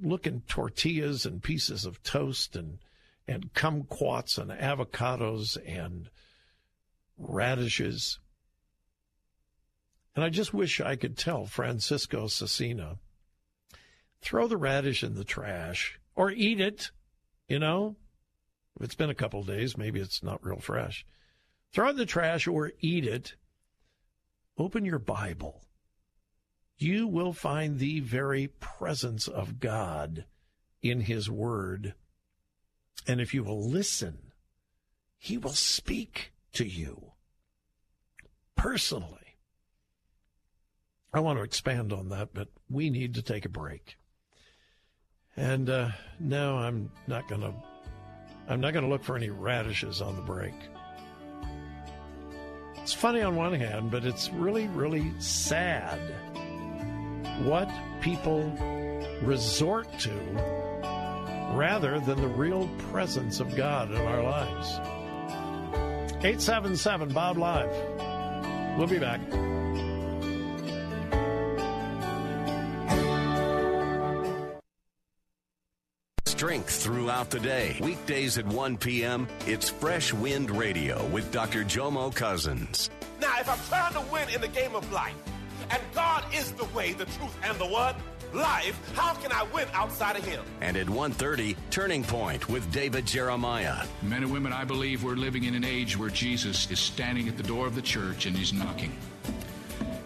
look in tortillas and pieces of toast and and kumquats and avocados and radishes. And I just wish I could tell Francisco Cecina, throw the radish in the trash or eat it, you know? If it's been a couple days, maybe it's not real fresh. Throw it in the trash or eat it. Open your Bible you will find the very presence of God in His Word. And if you will listen, He will speak to you personally. I want to expand on that, but we need to take a break. And uh, I'm not going to. I'm not going to look for any radishes on the break. It's funny on one hand, but it's really, really sad what people resort to rather than the real presence of God in our lives. 877 Bob Live. We'll be back. Strength throughout the day. Weekdays at 1 p.m., it's Fresh Wind Radio with Dr. Jomo Cousins. Now, if I'm trying to win in the game of life, and God is the way, the truth, and the what? Life. How can I win outside of Him? And at 1.30, Turning Point with David Jeremiah. Men and women, I believe we're living in an age where Jesus is standing at the door of the church and He's knocking.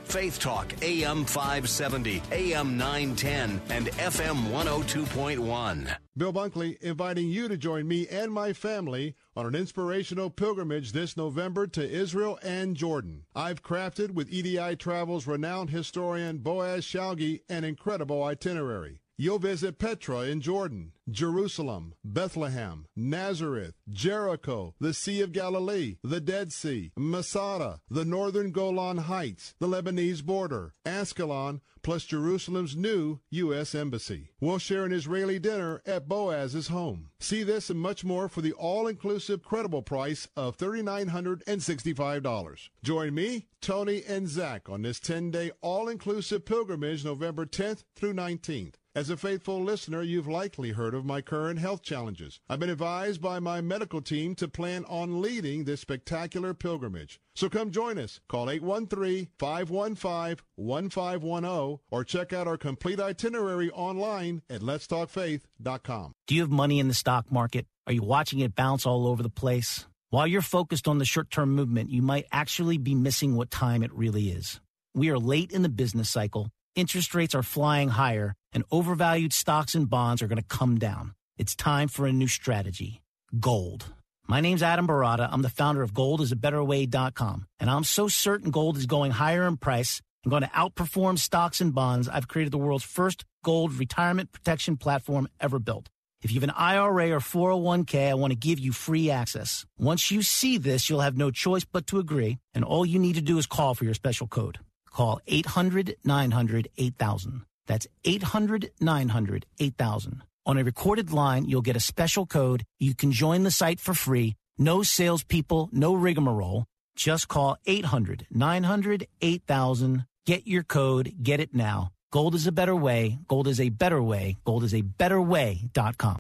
Faith Talk, AM 570, AM 910, and FM 102.1. Bill Bunkley inviting you to join me and my family on an inspirational pilgrimage this November to Israel and Jordan. I've crafted with EDI Travel's renowned historian Boaz Shalgi an incredible itinerary. You'll visit Petra in Jordan, Jerusalem, Bethlehem, Nazareth, Jericho, the Sea of Galilee, the Dead Sea, Masada, the northern Golan Heights, the Lebanese border, Ascalon, plus Jerusalem's new U.S. Embassy. We'll share an Israeli dinner at Boaz's home. See this and much more for the all-inclusive credible price of $3,965. Join me, Tony, and Zach on this 10-day all-inclusive pilgrimage November 10th through 19th. As a faithful listener, you've likely heard of my current health challenges. I've been advised by my medical team to plan on leading this spectacular pilgrimage. So come join us. Call 813-515-1510 or check out our complete itinerary online at letstalkfaith.com. Do you have money in the stock market? Are you watching it bounce all over the place? While you're focused on the short-term movement, you might actually be missing what time it really is. We are late in the business cycle interest rates are flying higher, and overvalued stocks and bonds are going to come down. It's time for a new strategy gold. My name's Adam Baratta. I'm the founder of goldisabetterway.com, and I'm so certain gold is going higher in price and going to outperform stocks and bonds. I've created the world's first gold retirement protection platform ever built. If you have an IRA or 401k, I want to give you free access. Once you see this, you'll have no choice but to agree, and all you need to do is call for your special code. Call 800 900 8000. That's 800 900 8000. On a recorded line, you'll get a special code. You can join the site for free. No salespeople, no rigmarole. Just call 800 900 8000. Get your code. Get it now. Gold is a better way. Gold is a better way. Gold is a better way.com.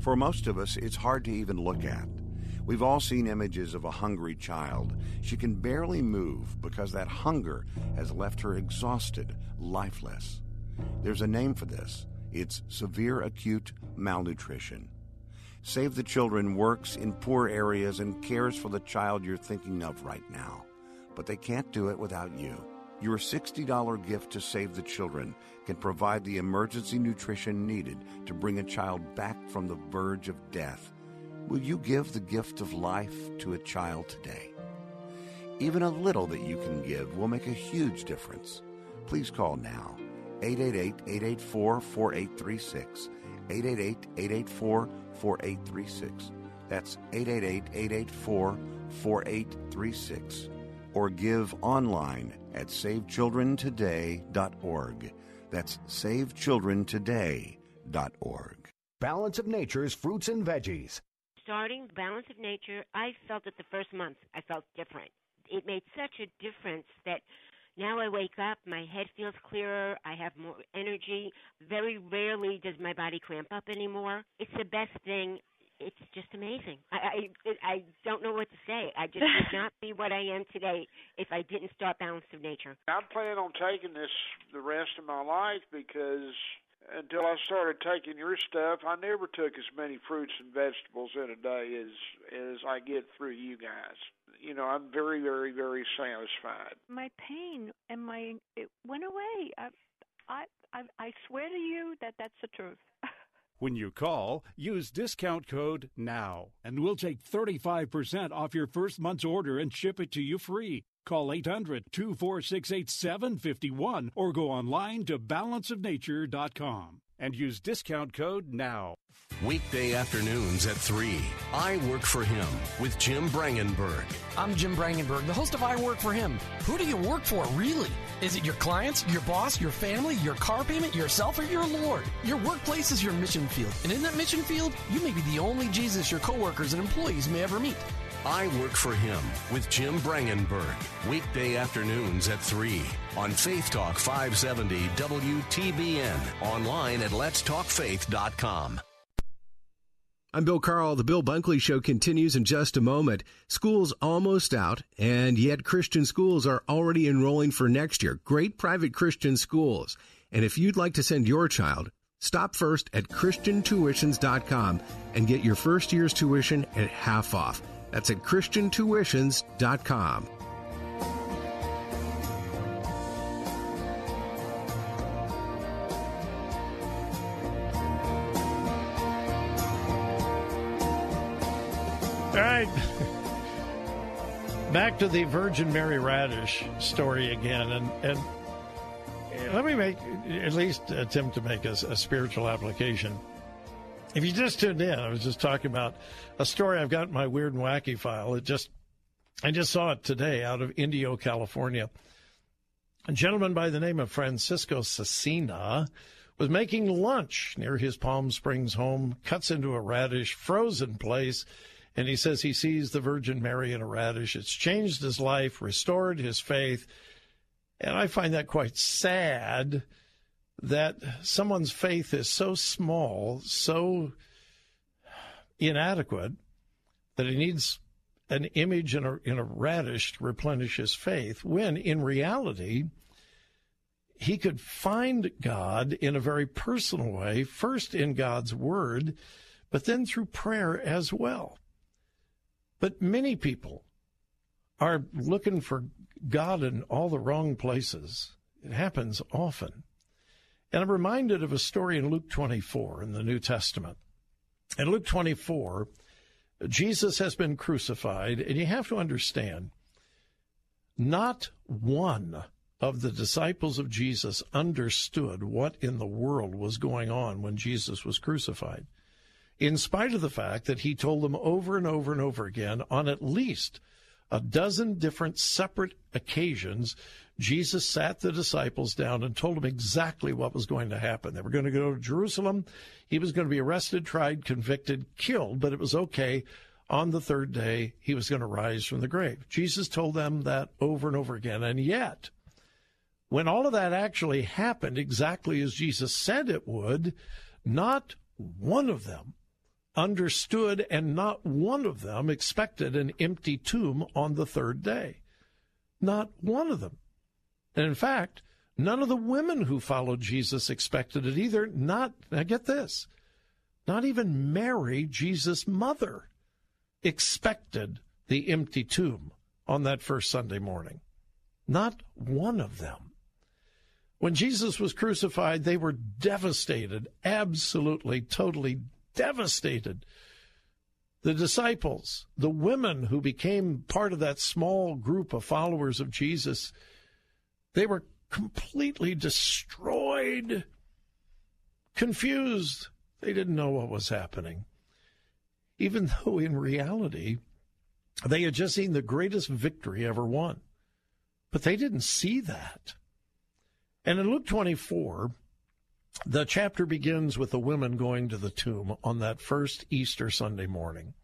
For most of us, it's hard to even look at. We've all seen images of a hungry child. She can barely move because that hunger has left her exhausted, lifeless. There's a name for this it's severe acute malnutrition. Save the Children works in poor areas and cares for the child you're thinking of right now. But they can't do it without you. Your $60 gift to Save the Children can provide the emergency nutrition needed to bring a child back from the verge of death. Will you give the gift of life to a child today? Even a little that you can give will make a huge difference. Please call now 888 884 4836. 888 884 4836. That's 888 884 4836. Or give online at SaveChildrenToday.org. That's SaveChildrenToday.org. Balance of Nature's fruits and veggies. Starting Balance of Nature, I felt it the first month. I felt different. It made such a difference that now I wake up, my head feels clearer, I have more energy. Very rarely does my body cramp up anymore. It's the best thing. It's just amazing. I I, I don't know what to say. I just would not be what I am today if I didn't start Balance of Nature. I'm planning on taking this the rest of my life because until I started taking your stuff, I never took as many fruits and vegetables in a day as as I get through you guys. You know, I'm very, very, very satisfied. My pain and my it went away. I, I, I, I swear to you that that's the truth. When you call, use discount code NOW, and we'll take 35% off your first month's order and ship it to you free. Call 800 246 8751 or go online to balanceofnature.com and use discount code NOW. Weekday afternoons at 3. I Work for Him with Jim Brangenberg. I'm Jim Brangenberg, the host of I Work for Him. Who do you work for, really? Is it your clients, your boss, your family, your car payment, yourself, or your Lord? Your workplace is your mission field. And in that mission field, you may be the only Jesus your coworkers and employees may ever meet. I Work for Him with Jim Brangenberg. Weekday afternoons at 3 on Faith Talk 570 WTBN. Online at letstalkfaith.com. I'm Bill Carl. The Bill Bunkley Show continues in just a moment. School's almost out, and yet Christian schools are already enrolling for next year. Great private Christian schools. And if you'd like to send your child, stop first at ChristianTuitions.com and get your first year's tuition at half off. That's at ChristianTuitions.com. All right. Back to the Virgin Mary Radish story again. And, and let me make, at least attempt to make a, a spiritual application. If you just tuned in, I was just talking about a story I've got in my weird and wacky file. It just, I just saw it today out of Indio, California. A gentleman by the name of Francisco Cecina was making lunch near his Palm Springs home, cuts into a radish, frozen place, and he says he sees the Virgin Mary in a radish. It's changed his life, restored his faith. And I find that quite sad that someone's faith is so small, so inadequate, that he needs an image in a, in a radish to replenish his faith, when in reality, he could find God in a very personal way, first in God's Word, but then through prayer as well. But many people are looking for God in all the wrong places. It happens often. And I'm reminded of a story in Luke 24 in the New Testament. In Luke 24, Jesus has been crucified, and you have to understand, not one of the disciples of Jesus understood what in the world was going on when Jesus was crucified, in spite of the fact that he told them over and over and over again on at least a dozen different separate occasions, Jesus sat the disciples down and told them exactly what was going to happen. They were going to go to Jerusalem. He was going to be arrested, tried, convicted, killed, but it was okay. On the third day, he was going to rise from the grave. Jesus told them that over and over again. And yet, when all of that actually happened exactly as Jesus said it would, not one of them understood, and not one of them expected an empty tomb on the third day. Not one of them. And in fact, none of the women who followed Jesus expected it either. Not, now get this, not even Mary, Jesus' mother, expected the empty tomb on that first Sunday morning. Not one of them. When Jesus was crucified, they were devastated, absolutely, totally devastated. The disciples, the women who became part of that small group of followers of Jesus, they were completely destroyed, confused. They didn't know what was happening. Even though in reality, they had just seen the greatest victory ever won. But they didn't see that. And in Luke 24, the chapter begins with the women going to the tomb on that first Easter Sunday morning.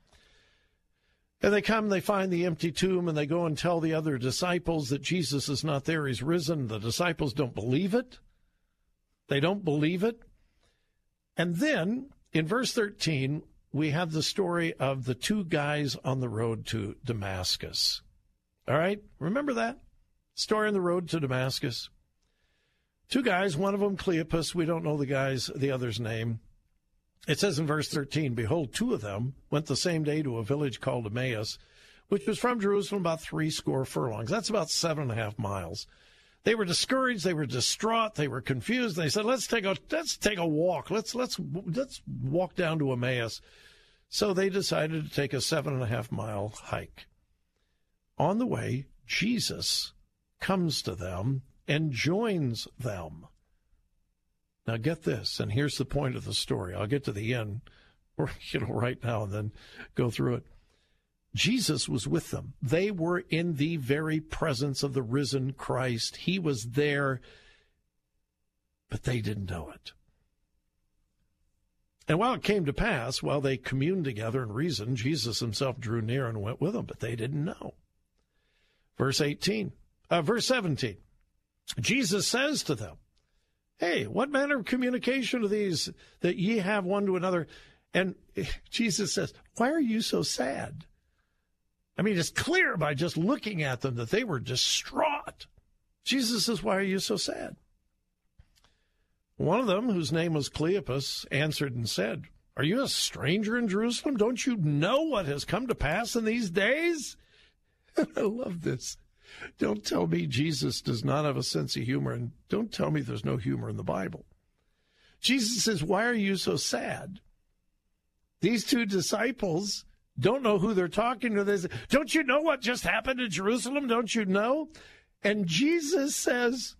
And they come, they find the empty tomb, and they go and tell the other disciples that Jesus is not there, he's risen. The disciples don't believe it. They don't believe it. And then in verse 13, we have the story of the two guys on the road to Damascus. All right? Remember that? Story on the road to Damascus. Two guys, one of them Cleopas, we don't know the guy's the other's name. It says in verse 13, Behold, two of them went the same day to a village called Emmaus, which was from Jerusalem about three score furlongs. That's about seven and a half miles. They were discouraged, they were distraught, they were confused. They said, Let's take a let's take a walk. Let's let's let's walk down to Emmaus. So they decided to take a seven and a half mile hike. On the way, Jesus comes to them and joins them. Now get this, and here's the point of the story. I'll get to the end, or you know, right now, and then go through it. Jesus was with them. They were in the very presence of the risen Christ. He was there, but they didn't know it. And while it came to pass, while they communed together and reasoned, Jesus himself drew near and went with them, but they didn't know. Verse 18, uh, verse 17, Jesus says to them, Hey, what manner of communication are these that ye have one to another? And Jesus says, Why are you so sad? I mean, it's clear by just looking at them that they were distraught. Jesus says, Why are you so sad? One of them, whose name was Cleopas, answered and said, Are you a stranger in Jerusalem? Don't you know what has come to pass in these days? I love this. Don't tell me Jesus does not have a sense of humor, and don't tell me there's no humor in the Bible. Jesus says, Why are you so sad? These two disciples don't know who they're talking to. They say, Don't you know what just happened in Jerusalem? Don't you know? And Jesus says,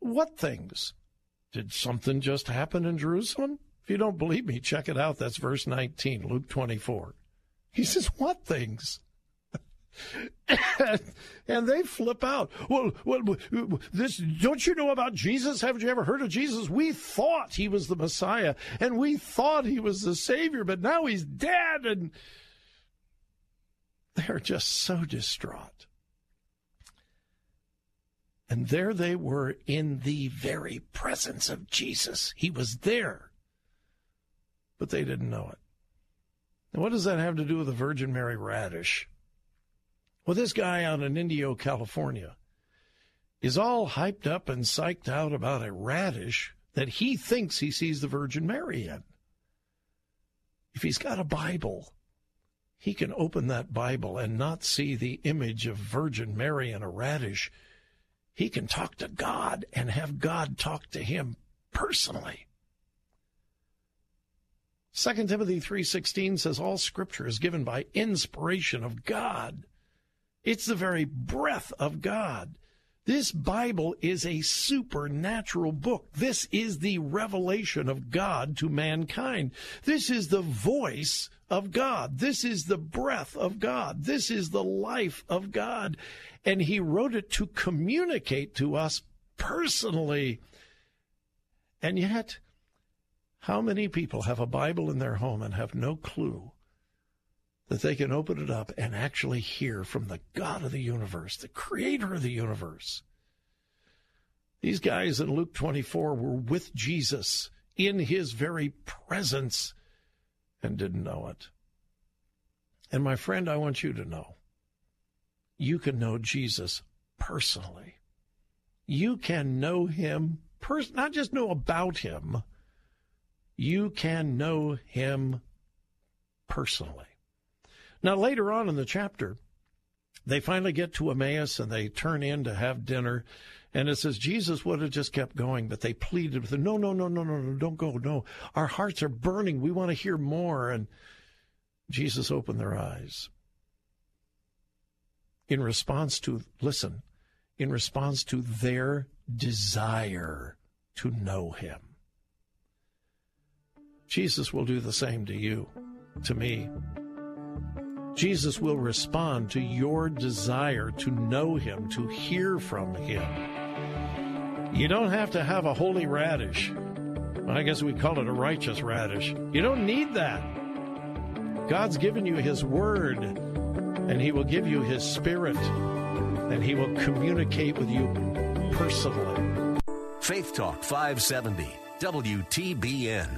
What things? Did something just happen in Jerusalem? If you don't believe me, check it out. That's verse 19, Luke 24. He says, What things? and they flip out. Well, well, this don't you know about Jesus? Haven't you ever heard of Jesus? We thought he was the Messiah, and we thought he was the Savior, but now he's dead, and they're just so distraught. And there they were in the very presence of Jesus. He was there, but they didn't know it. And what does that have to do with the Virgin Mary radish? Well, this guy out in Indio, California, is all hyped up and psyched out about a radish that he thinks he sees the Virgin Mary in. If he's got a Bible, he can open that Bible and not see the image of Virgin Mary in a radish. He can talk to God and have God talk to him personally. 2 Timothy 3:16 says all scripture is given by inspiration of God it's the very breath of God. This Bible is a supernatural book. This is the revelation of God to mankind. This is the voice of God. This is the breath of God. This is the life of God. And He wrote it to communicate to us personally. And yet, how many people have a Bible in their home and have no clue that they can open it up and actually hear from the God of the universe, the creator of the universe. These guys in Luke 24 were with Jesus in his very presence, and didn't know it. And my friend, I want you to know you can know Jesus personally. You can know him, pers- not just know about him, you can know him personally. Now, later on in the chapter, they finally get to Emmaus and they turn in to have dinner. And it says Jesus would have just kept going, but they pleaded with him, no, no, no, no, no, no, don't go. No, our hearts are burning. We want to hear more. And Jesus opened their eyes. In response to, listen, in response to their desire to know him. Jesus will do the same to you, to me. Jesus will respond to your desire to know him, to hear from him. You don't have to have a holy radish. I guess we call it a righteous radish. You don't need that. God's given you his word, and he will give you his spirit, and he will communicate with you personally. Faith Talk 570, WTBN.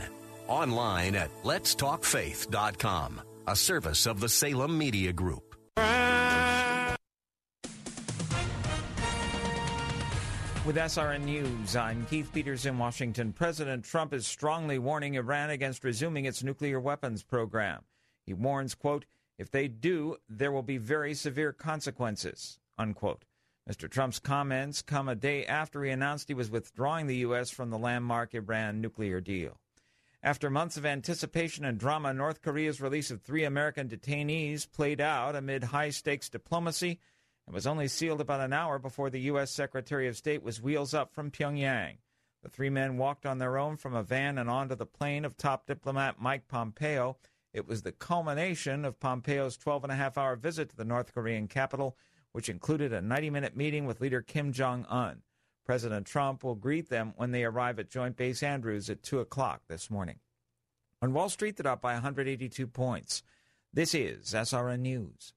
Online at letstalkfaith.com, a service of the Salem Media Group. With SRN News, I'm Keith Peters in Washington. President Trump is strongly warning Iran against resuming its nuclear weapons program. He warns, quote, if they do, there will be very severe consequences, unquote. Mr. Trump's comments come a day after he announced he was withdrawing the U.S. from the landmark Iran nuclear deal. After months of anticipation and drama, North Korea's release of three American detainees played out amid high stakes diplomacy and was only sealed about an hour before the U.S. Secretary of State was wheels up from Pyongyang. The three men walked on their own from a van and onto the plane of top diplomat Mike Pompeo. It was the culmination of Pompeo's 12 and a half hour visit to the North Korean capital, which included a 90 minute meeting with leader Kim Jong un. President Trump will greet them when they arrive at Joint Base Andrews at 2 o'clock this morning. On Wall Street, they're up by 182 points. This is SRN News.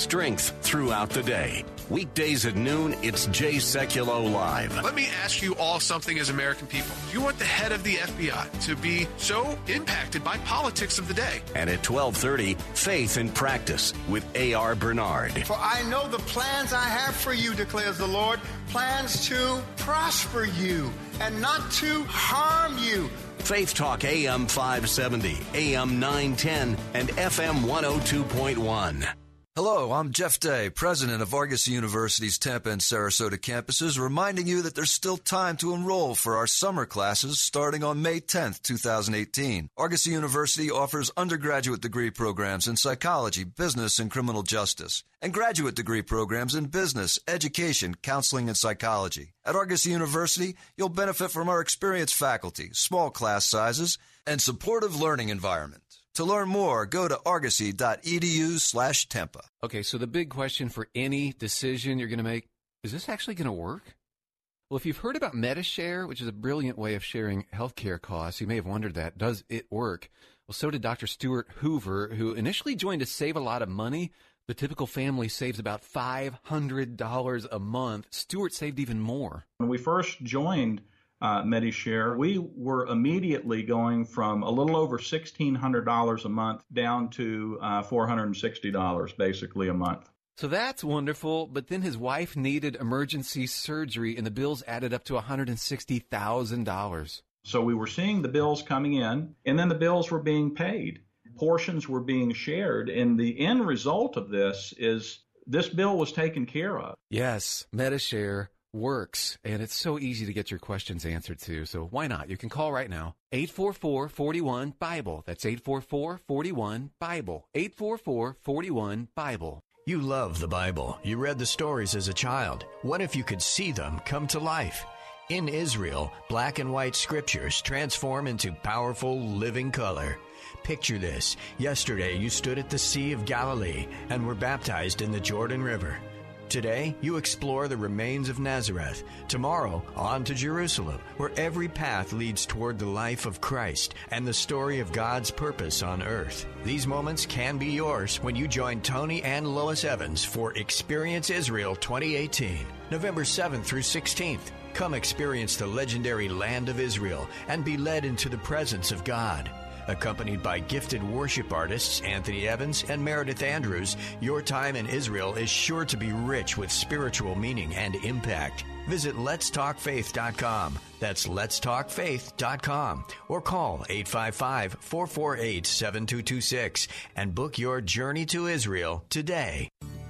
Strength throughout the day. Weekdays at noon, it's Jay Sekulow Live. Let me ask you all something as American people. Do you want the head of the FBI to be so impacted by politics of the day? And at 1230, Faith in Practice with A.R. Bernard. For I know the plans I have for you, declares the Lord, plans to prosper you and not to harm you. Faith Talk AM 570, AM 910, and FM 102.1. Hello, I'm Jeff Day, president of Argosy University's Tampa and Sarasota campuses, reminding you that there's still time to enroll for our summer classes starting on May 10th, 2018. Argosy University offers undergraduate degree programs in psychology, business, and criminal justice, and graduate degree programs in business, education, counseling, and psychology. At Argosy University, you'll benefit from our experienced faculty, small class sizes, and supportive learning environment. To learn more, go to argosy.edu slash Tampa. Okay, so the big question for any decision you're going to make, is this actually going to work? Well, if you've heard about Medi-Share, which is a brilliant way of sharing healthcare costs, you may have wondered that. Does it work? Well, so did Dr. Stuart Hoover, who initially joined to save a lot of money. The typical family saves about $500 a month. Stuart saved even more. When we first joined uh, Medi-Share, we were immediately going from a little over $1,600 a month down to uh, $460 basically a month. So that's wonderful, but then his wife needed emergency surgery and the bills added up to $160,000. So we were seeing the bills coming in and then the bills were being paid. Portions were being shared and the end result of this is this bill was taken care of. Yes, Medi-Share works and it's so easy to get your questions answered too. So why not? You can call right now. 844-41 Bible. That's 844-41 Bible. 844-41 Bible. You love the Bible. You read the stories as a child. What if you could see them come to life? In Israel, black and white scriptures transform into powerful living color. Picture this. Yesterday you stood at the Sea of Galilee and were baptized in the Jordan River. Today, you explore the remains of Nazareth. Tomorrow, on to Jerusalem, where every path leads toward the life of Christ and the story of God's purpose on earth. These moments can be yours when you join Tony and Lois Evans for Experience Israel 2018, November 7th through 16th. Come experience the legendary land of Israel and be led into the presence of God. Accompanied by gifted worship artists Anthony Evans and Meredith Andrews, your time in Israel is sure to be rich with spiritual meaning and impact. Visit letstalkfaith.com. That's letstalkfaith.com or call 855 448 7226 and book your journey to Israel today.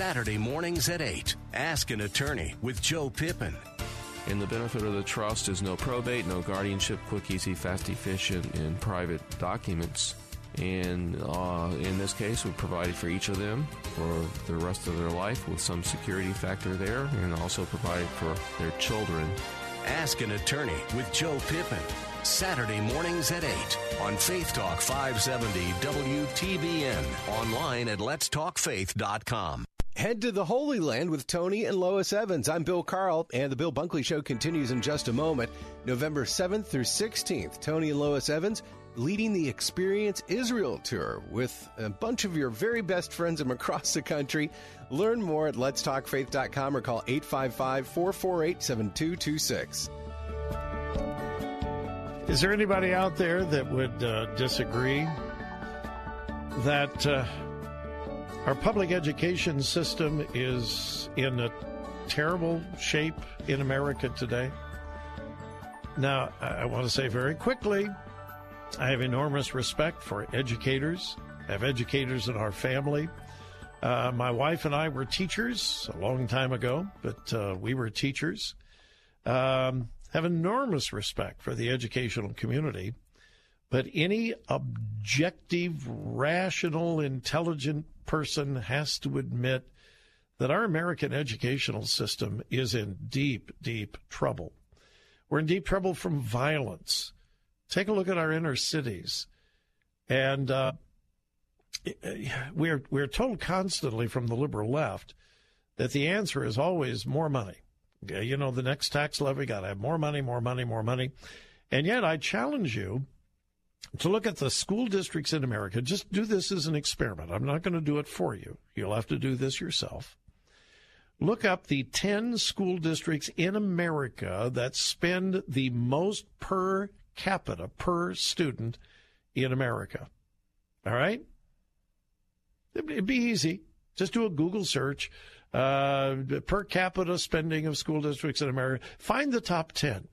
Saturday mornings at 8. Ask an attorney with Joe Pippin. And the benefit of the trust is no probate, no guardianship, quick, easy, fast, efficient, and private documents. And uh, in this case, we provided for each of them for the rest of their life with some security factor there, and also provided for their children. Ask an attorney with Joe Pippin. Saturday mornings at 8 on Faith Talk 570 WTBN. Online at letstalkfaith.com. Head to the Holy Land with Tony and Lois Evans. I'm Bill Carl, and the Bill Bunkley Show continues in just a moment. November 7th through 16th, Tony and Lois Evans leading the Experience Israel Tour with a bunch of your very best friends from across the country. Learn more at letstalkfaith.com or call 855 448 7226. Is there anybody out there that would uh, disagree that uh, our public education system is in a terrible shape in America today? Now, I want to say very quickly I have enormous respect for educators. I have educators in our family. Uh, my wife and I were teachers a long time ago, but uh, we were teachers. Um, have enormous respect for the educational community, but any objective, rational, intelligent person has to admit that our American educational system is in deep, deep trouble. We're in deep trouble from violence. Take a look at our inner cities, and uh, we're we're told constantly from the liberal left that the answer is always more money. You know, the next tax levy got to have more money, more money, more money, and yet I challenge you to look at the school districts in America. Just do this as an experiment. I'm not going to do it for you. You'll have to do this yourself. Look up the 10 school districts in America that spend the most per capita per student in America. All right? It'd be easy. Just do a Google search. Uh, per capita spending of school districts in America. Find the top 10.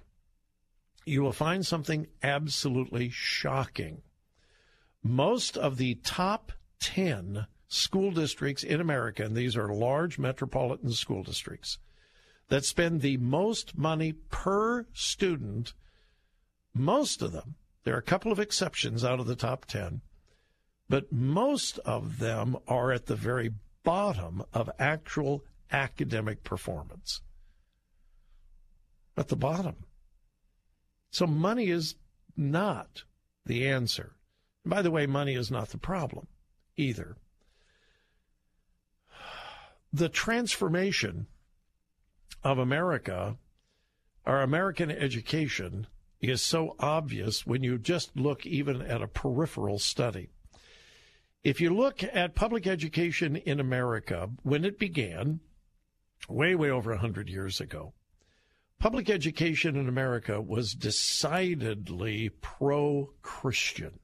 You will find something absolutely shocking. Most of the top 10 school districts in America, and these are large metropolitan school districts, that spend the most money per student most of them, there are a couple of exceptions out of the top 10, but most of them are at the very bottom of actual academic performance. At the bottom. So money is not the answer. And by the way, money is not the problem either. The transformation of America, our American education, is so obvious when you just look even at a peripheral study. If you look at public education in America, when it began, way, way over 100 years ago, public education in America was decidedly pro Christian.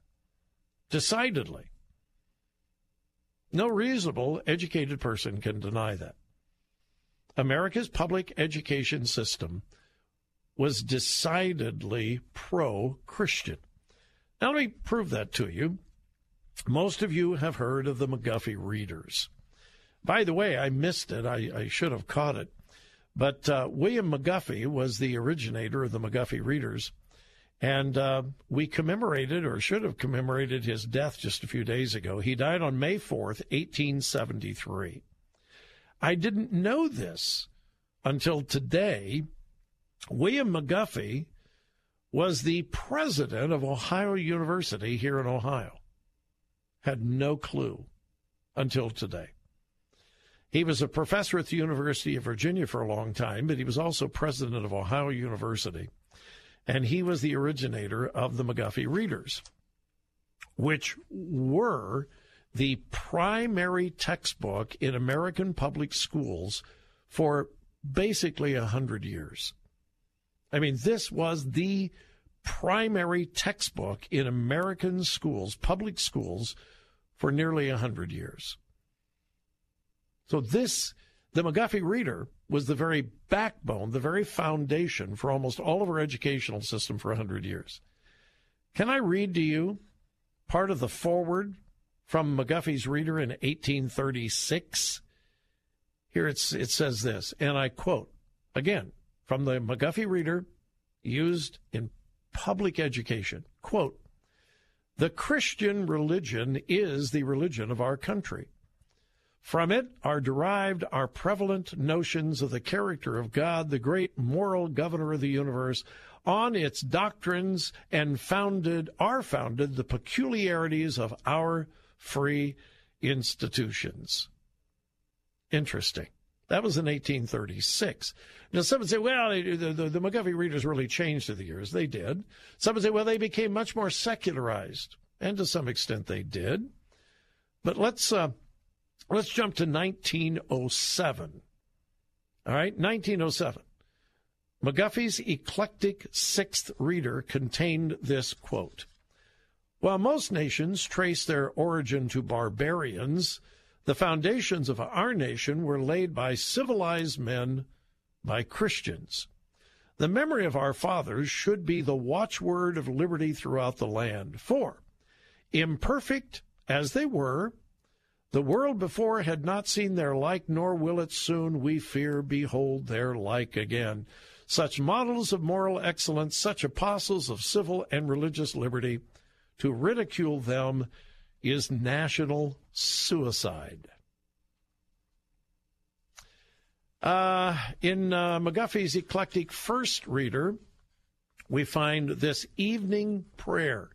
Decidedly. No reasonable, educated person can deny that. America's public education system was decidedly pro Christian. Now, let me prove that to you. Most of you have heard of the McGuffey Readers. By the way, I missed it. I, I should have caught it. But uh, William McGuffey was the originator of the McGuffey Readers. And uh, we commemorated, or should have commemorated, his death just a few days ago. He died on May 4th, 1873. I didn't know this until today William McGuffey was the president of Ohio University here in Ohio. Had no clue until today. He was a professor at the University of Virginia for a long time, but he was also president of Ohio University. And he was the originator of the McGuffey Readers, which were the primary textbook in American public schools for basically a hundred years. I mean, this was the primary textbook in American schools, public schools, for nearly a hundred years. So this, the McGuffey Reader, was the very backbone, the very foundation for almost all of our educational system for 100 years. Can I read to you part of the foreword from McGuffey's Reader in 1836? Here it says this, and I quote again from the McGuffey Reader used in public education. Quote, the Christian religion is the religion of our country. From it are derived our prevalent notions of the character of God, the great moral governor of the universe. On its doctrines and founded are founded the peculiarities of our free institutions. Interesting. That was in 1836. Now, some would say, well, the, the, the McGuffey readers really changed through the years. They did. Some would say, well, they became much more secularized. And to some extent, they did. But let's uh, Let's jump to 1907. All right, 1907. McGuffey's eclectic sixth reader contained this quote While most nations trace their origin to barbarians, the foundations of our nation were laid by civilized men, by Christians. The memory of our fathers should be the watchword of liberty throughout the land. For, imperfect as they were, the world before had not seen their like, nor will it soon, we fear, behold their like again. Such models of moral excellence, such apostles of civil and religious liberty, to ridicule them is national suicide. Uh, in uh, McGuffey's eclectic first reader, we find this evening prayer.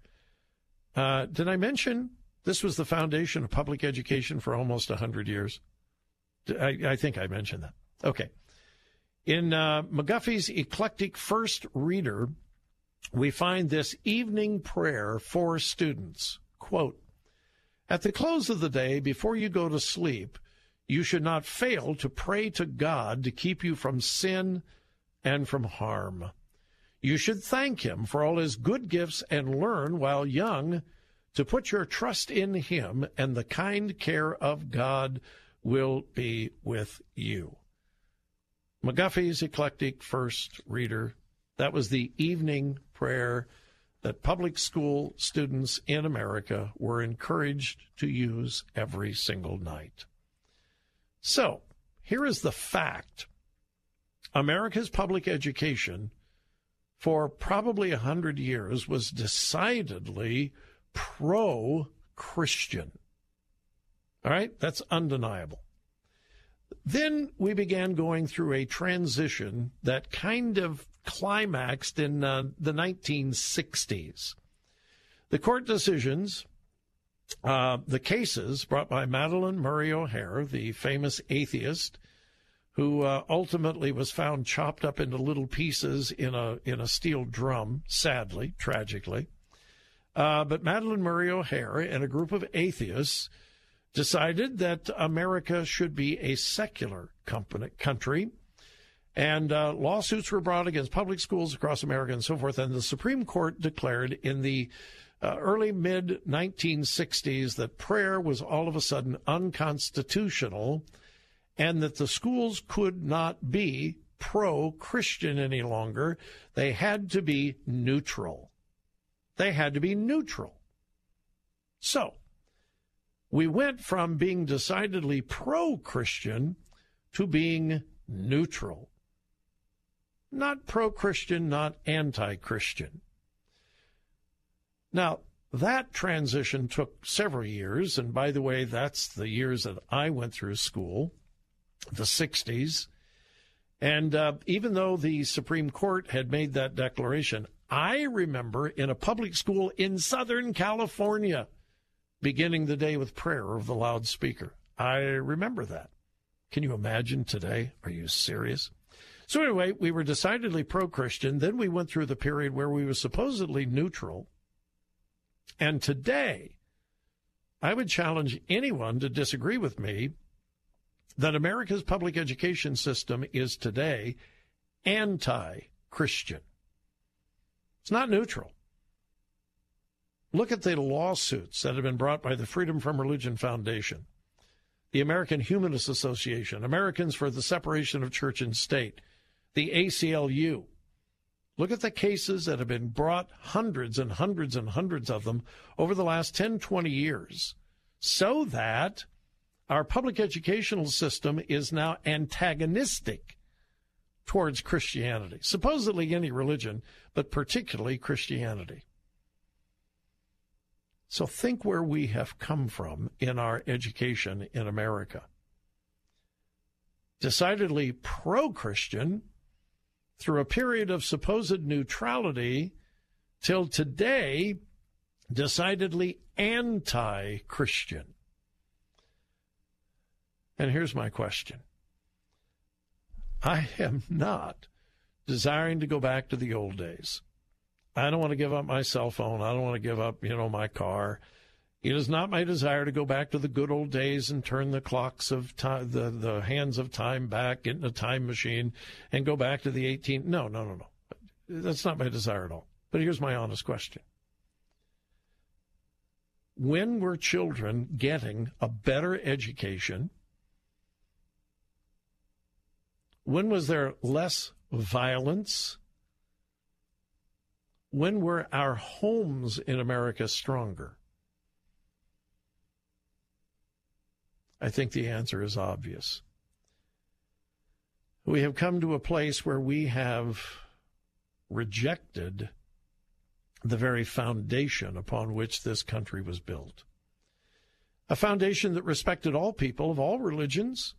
Uh, did I mention this was the foundation of public education for almost 100 years. I, I think I mentioned that. Okay. In uh, McGuffey's eclectic first reader, we find this evening prayer for students. Quote, At the close of the day, before you go to sleep, you should not fail to pray to God to keep you from sin and from harm. You should thank Him for all His good gifts and learn while young to put your trust in Him, and the kind care of God will be with you. McGuffey's Eclectic First Reader. That was the evening prayer that public school students in America were encouraged to use every single night. So, here is the fact America's public education for probably a hundred years was decidedly pro Christian. All right, that's undeniable. Then we began going through a transition that kind of climaxed in uh, the 1960s. The court decisions, uh, the cases brought by Madalyn Murray O'Hair, the famous atheist, who uh, ultimately was found chopped up into little pieces in a in a steel drum, sadly, tragically. Uh, but Madalyn Murray O'Hair and a group of atheists decided that America should be a secular company, country. And uh, lawsuits were brought against public schools across America and so forth. And the Supreme Court declared in the uh, early mid 1960s that prayer was all of a sudden unconstitutional and that the schools could not be pro Christian any longer. They had to be neutral. They had to be neutral. So, we went from being decidedly pro Christian to being neutral. Not pro Christian, not anti Christian. Now, that transition took several years, and by the way, that's the years that I went through school, the 60s. And uh, even though the Supreme Court had made that declaration, I remember in a public school in Southern California beginning the day with prayer of the loudspeaker. I remember that. Can you imagine today? Are you serious? So anyway, we were decidedly pro-Christian. Then we went through the period where we were supposedly neutral. And today, I would challenge anyone to disagree with me that America's public education system is today anti-Christian. It's not neutral. Look at the lawsuits that have been brought by the Freedom from Religion Foundation, the American Humanist Association, Americans for the Separation of Church and State, the ACLU. Look at the cases that have been brought, hundreds and hundreds and hundreds of them, over the last 10, 20 years, so that our public educational system is now antagonistic towards Christianity, supposedly any religion, but particularly Christianity. So think where we have come from in our education in America. Decidedly pro Christian through a period of supposed neutrality till today, decidedly anti Christian. And here's my question I am not desiring to go back to the old days. I don't want to give up my cell phone. I don't want to give up, you know, my car. It is not my desire to go back to the good old days and turn the clocks of time, the, the hands of time back, in a time machine and go back to the 18th. No, no, no, no. That's not my desire at all. But here's my honest question. When were children getting a better education? When was there less violence? When were our homes in America stronger? I think the answer is obvious. We have come to a place where we have rejected the very foundation upon which this country was built. A foundation that respected all people of all religions,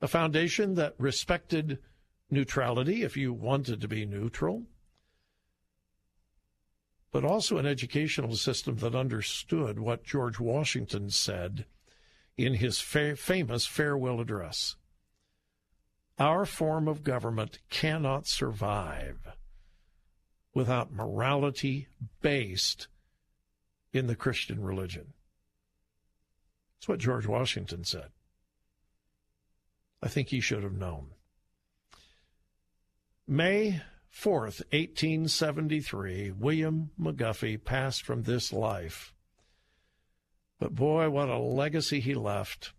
a foundation that respected neutrality if you wanted to be neutral, but also an educational system that understood what George Washington said in his fa- famous farewell address. Our form of government cannot survive without morality based in the Christian religion. That's what George Washington said. I think he should have known. May 4th, 1873, William McGuffey passed from this life. But boy, what a legacy he left,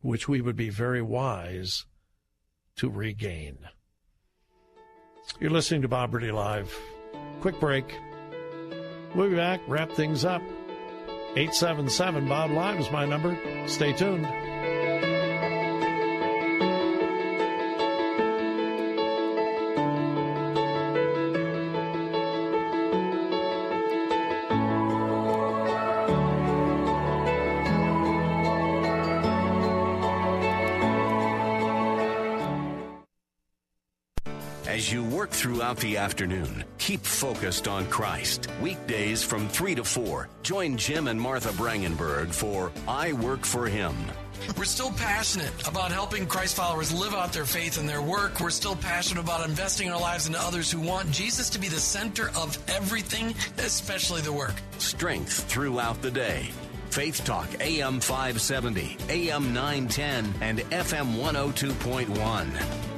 which we would be very wise to regain. You're listening to Bob Burney Live. Quick break. We'll be back, wrap things up. 877 Bob Live is my number. Stay tuned. Throughout the afternoon. Keep focused on Christ. Weekdays from 3 to 4. Join Jim and Martha Brangenberg for I Work for Him. We're still passionate about helping Christ followers live out their faith in their work. We're still passionate about investing our lives into others who want Jesus to be the center of everything, especially the work. Strength throughout the day. Faith Talk AM 570, AM 910, and FM 102.1.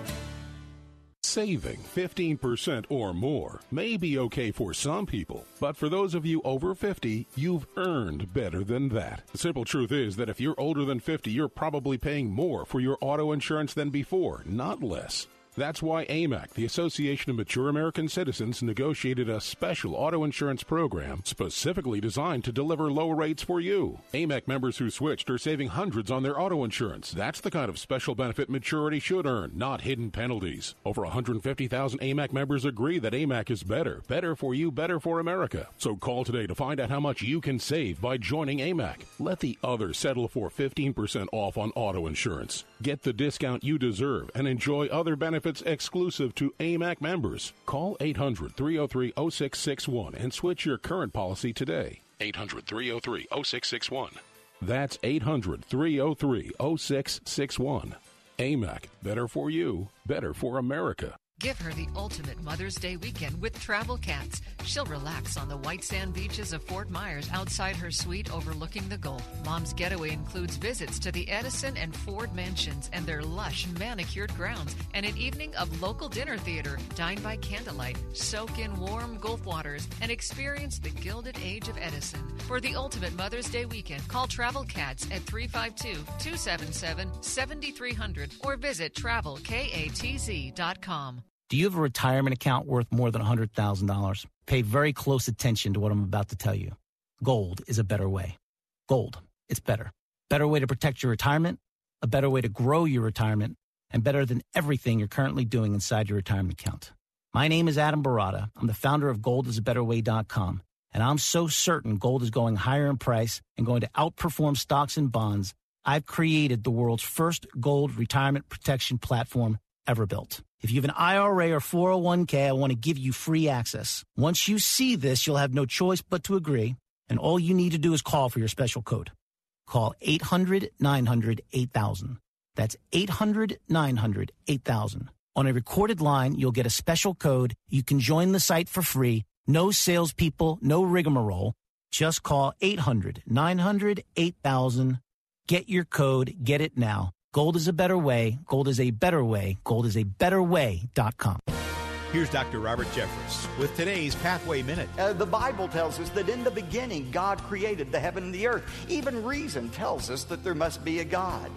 Saving 15% or more may be okay for some people, but for those of you over 50, you've earned better than that. The simple truth is that if you're older than 50, you're probably paying more for your auto insurance than before, not less. That's why AMAC, the Association of Mature American Citizens, negotiated a special auto insurance program specifically designed to deliver low rates for you. AMAC members who switched are saving hundreds on their auto insurance. That's the kind of special benefit maturity should earn, not hidden penalties. Over 150,000 AMAC members agree that AMAC is better. Better for you, better for America. So call today to find out how much you can save by joining AMAC. Let the others settle for 15% off on auto insurance. Get the discount you deserve and enjoy other benefits exclusive to AMAC members. Call 800 303 0661 and switch your current policy today. 800 303 0661. That's 800 303 0661. AMAC, better for you, better for America. Give her the ultimate Mother's Day weekend with Travel Katz. She'll relax on the white sand beaches of Fort Myers outside her suite overlooking the Gulf. Mom's getaway includes visits to the Edison and Ford mansions and their lush manicured grounds, and an evening of local dinner theater. Dine by candlelight, soak in warm Gulf waters, and experience the gilded age of Edison. For the ultimate Mother's Day weekend, call Travel Katz at 352 277 7300 or visit travelkatz.com. Do you have a retirement account worth more than $100,000? Pay very close attention to what I'm about to tell you. Gold is a better way. Gold, it's better. Better way to protect your retirement, a better way to grow your retirement, and better than everything you're currently doing inside your retirement account. My name is Adam Baratta. I'm the founder of goldisabetterway.com, and I'm so certain gold is going higher in price and going to outperform stocks and bonds. I've created the world's first gold retirement protection platform ever built. If you have an IRA or 401k, I want to give you free access. Once you see this, you'll have no choice but to agree, and all you need to do is call for your special code. Call 800 900 8000. That's 800 900 8000. On a recorded line, you'll get a special code. You can join the site for free. No salespeople, no rigmarole. Just call 800 900 8000. Get your code. Get it now. Gold is a better way. Gold is a better way. Gold is a better way.com. Here's Dr. Robert Jeffress with today's Pathway Minute. Uh, the Bible tells us that in the beginning, God created the heaven and the earth. Even reason tells us that there must be a God.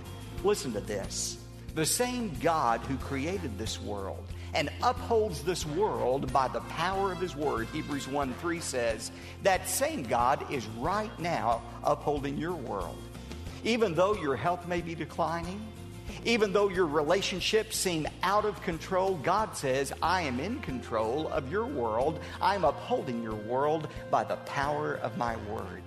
Listen to this the same God who created this world and upholds this world by the power of his word, Hebrews 1 3 says, that same God is right now upholding your world. Even though your health may be declining, even though your relationships seem out of control, God says, I am in control of your world. I'm upholding your world by the power of my word.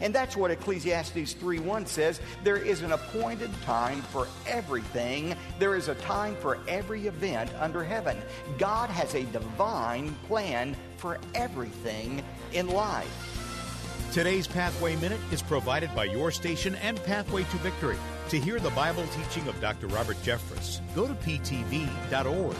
And that's what Ecclesiastes 3:1 says, there is an appointed time for everything. There is a time for every event under heaven. God has a divine plan for everything in life. Today's Pathway Minute is provided by your station and Pathway to Victory. To hear the Bible teaching of Dr. Robert Jeffress, go to ptv.org.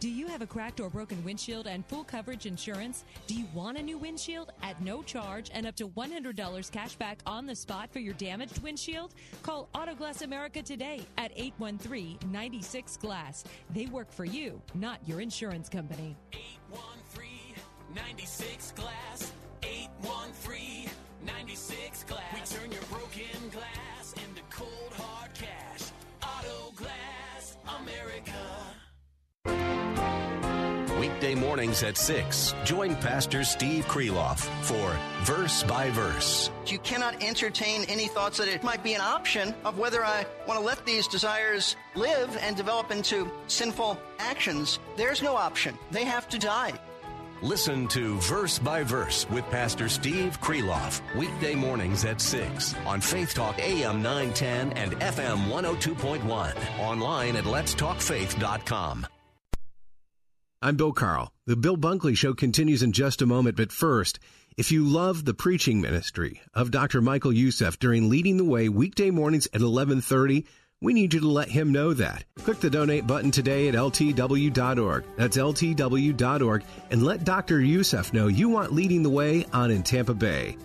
Do you have a cracked or broken windshield and full coverage insurance? Do you want a new windshield at no charge and up to $100 cash back on the spot for your damaged windshield? Call Autoglass America today at 813 96 Glass. They work for you, not your insurance company. 813 96 Glass. 813 96 Glass. We turn your broken glass into cold hard cash. Auto Glass America. Weekday mornings at 6. Join Pastor Steve Kreloff for Verse by Verse. You cannot entertain any thoughts that it might be an option of whether I want to let these desires live and develop into sinful actions. There's no option. They have to die. Listen to Verse by Verse with Pastor Steve Kreloff. Weekday mornings at 6 on Faith Talk AM 910 and FM 102.1. Online at letstalkfaith.com. I'm Bill Carl. The Bill Bunkley Show continues in just a moment, but first, if you love the preaching ministry of Dr. Michael Youssef during Leading the Way weekday mornings at 1130, we need you to let him know that. Click the donate button today at ltw.org. That's ltw.org and let Dr. Youssef know you want Leading the Way on in Tampa Bay.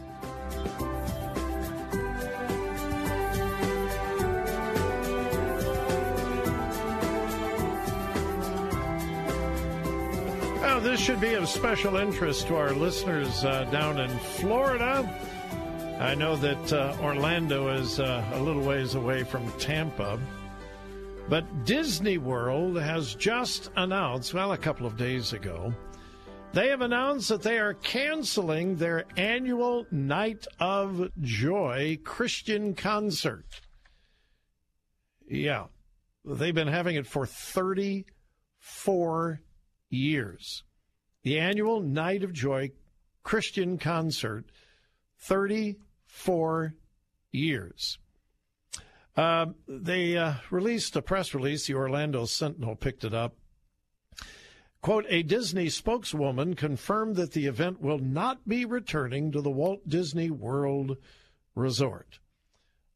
Well, this should be of special interest to our listeners uh, down in Florida. I know that uh, Orlando is uh, a little ways away from Tampa. But Disney World has just announced, well, a couple of days ago, they have announced that they are canceling their annual Night of Joy Christian concert. Yeah, they've been having it for 34 years. The annual Night of Joy Christian concert, 34 years. Uh, they uh, released a press release. The Orlando Sentinel picked it up. Quote, a Disney spokeswoman confirmed that the event will not be returning to the Walt Disney World Resort.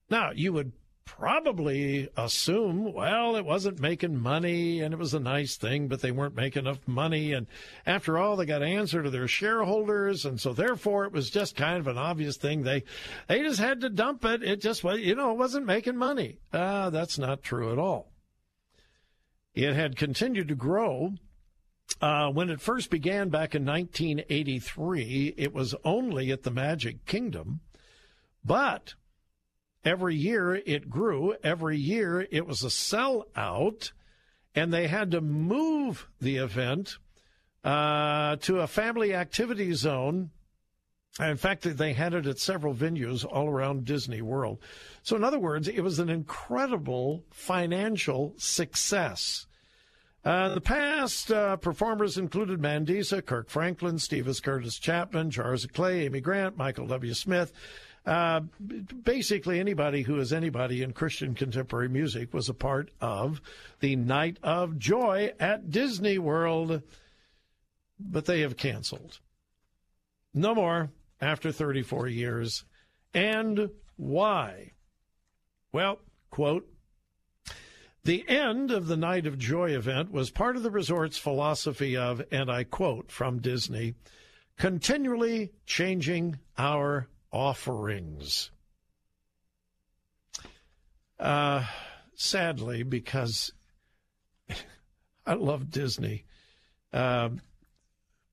Now, you would probably assume, well, it wasn't making money and it was a nice thing, but they weren't making enough money. And after all, they got to answer to their shareholders. And so therefore it was just kind of an obvious thing. They, they just had to dump it. It just was, you know, it wasn't making money. Uh, that's not true at all. It had continued to grow. Uh, when it first began back in 1983, it was only at the Magic Kingdom, but Every year it grew. Every year it was a sellout, and they had to move the event uh, to a family activity zone. In fact, they had it at several venues all around Disney World. So, in other words, it was an incredible financial success. Uh, the past uh, performers included Mandisa, Kirk Franklin, Stevens Curtis Chapman, Jars of Clay, Amy Grant, Michael W. Smith, uh, basically, anybody who is anybody in Christian contemporary music was a part of the Night of Joy at Disney World, but they have canceled. No more after 34 years. And why? Well, quote, the end of the Night of Joy event was part of the resort's philosophy of, and I quote from Disney, continually changing our offerings. Uh, sadly, because I love Disney. Uh,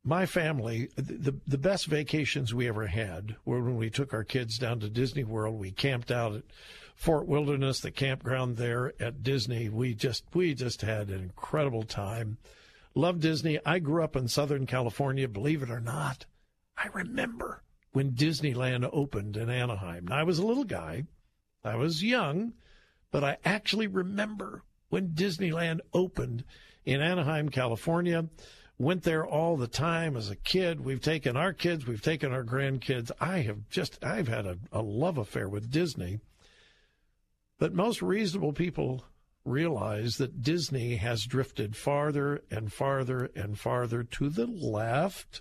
my family, the the best vacations we ever had were when we took our kids down to Disney World. We camped out at Fort Wilderness, the campground there at Disney. We just we just had an incredible time. Love Disney. I grew up in Southern California. Believe it or not, I remember when Disneyland opened in Anaheim. I was a little guy, I was young, but I actually remember when Disneyland opened in Anaheim, California. Went there all the time as a kid. We've taken our kids, we've taken our grandkids. I have just, I've had a, a love affair with Disney. But most reasonable people realize that Disney has drifted farther and farther and farther to the left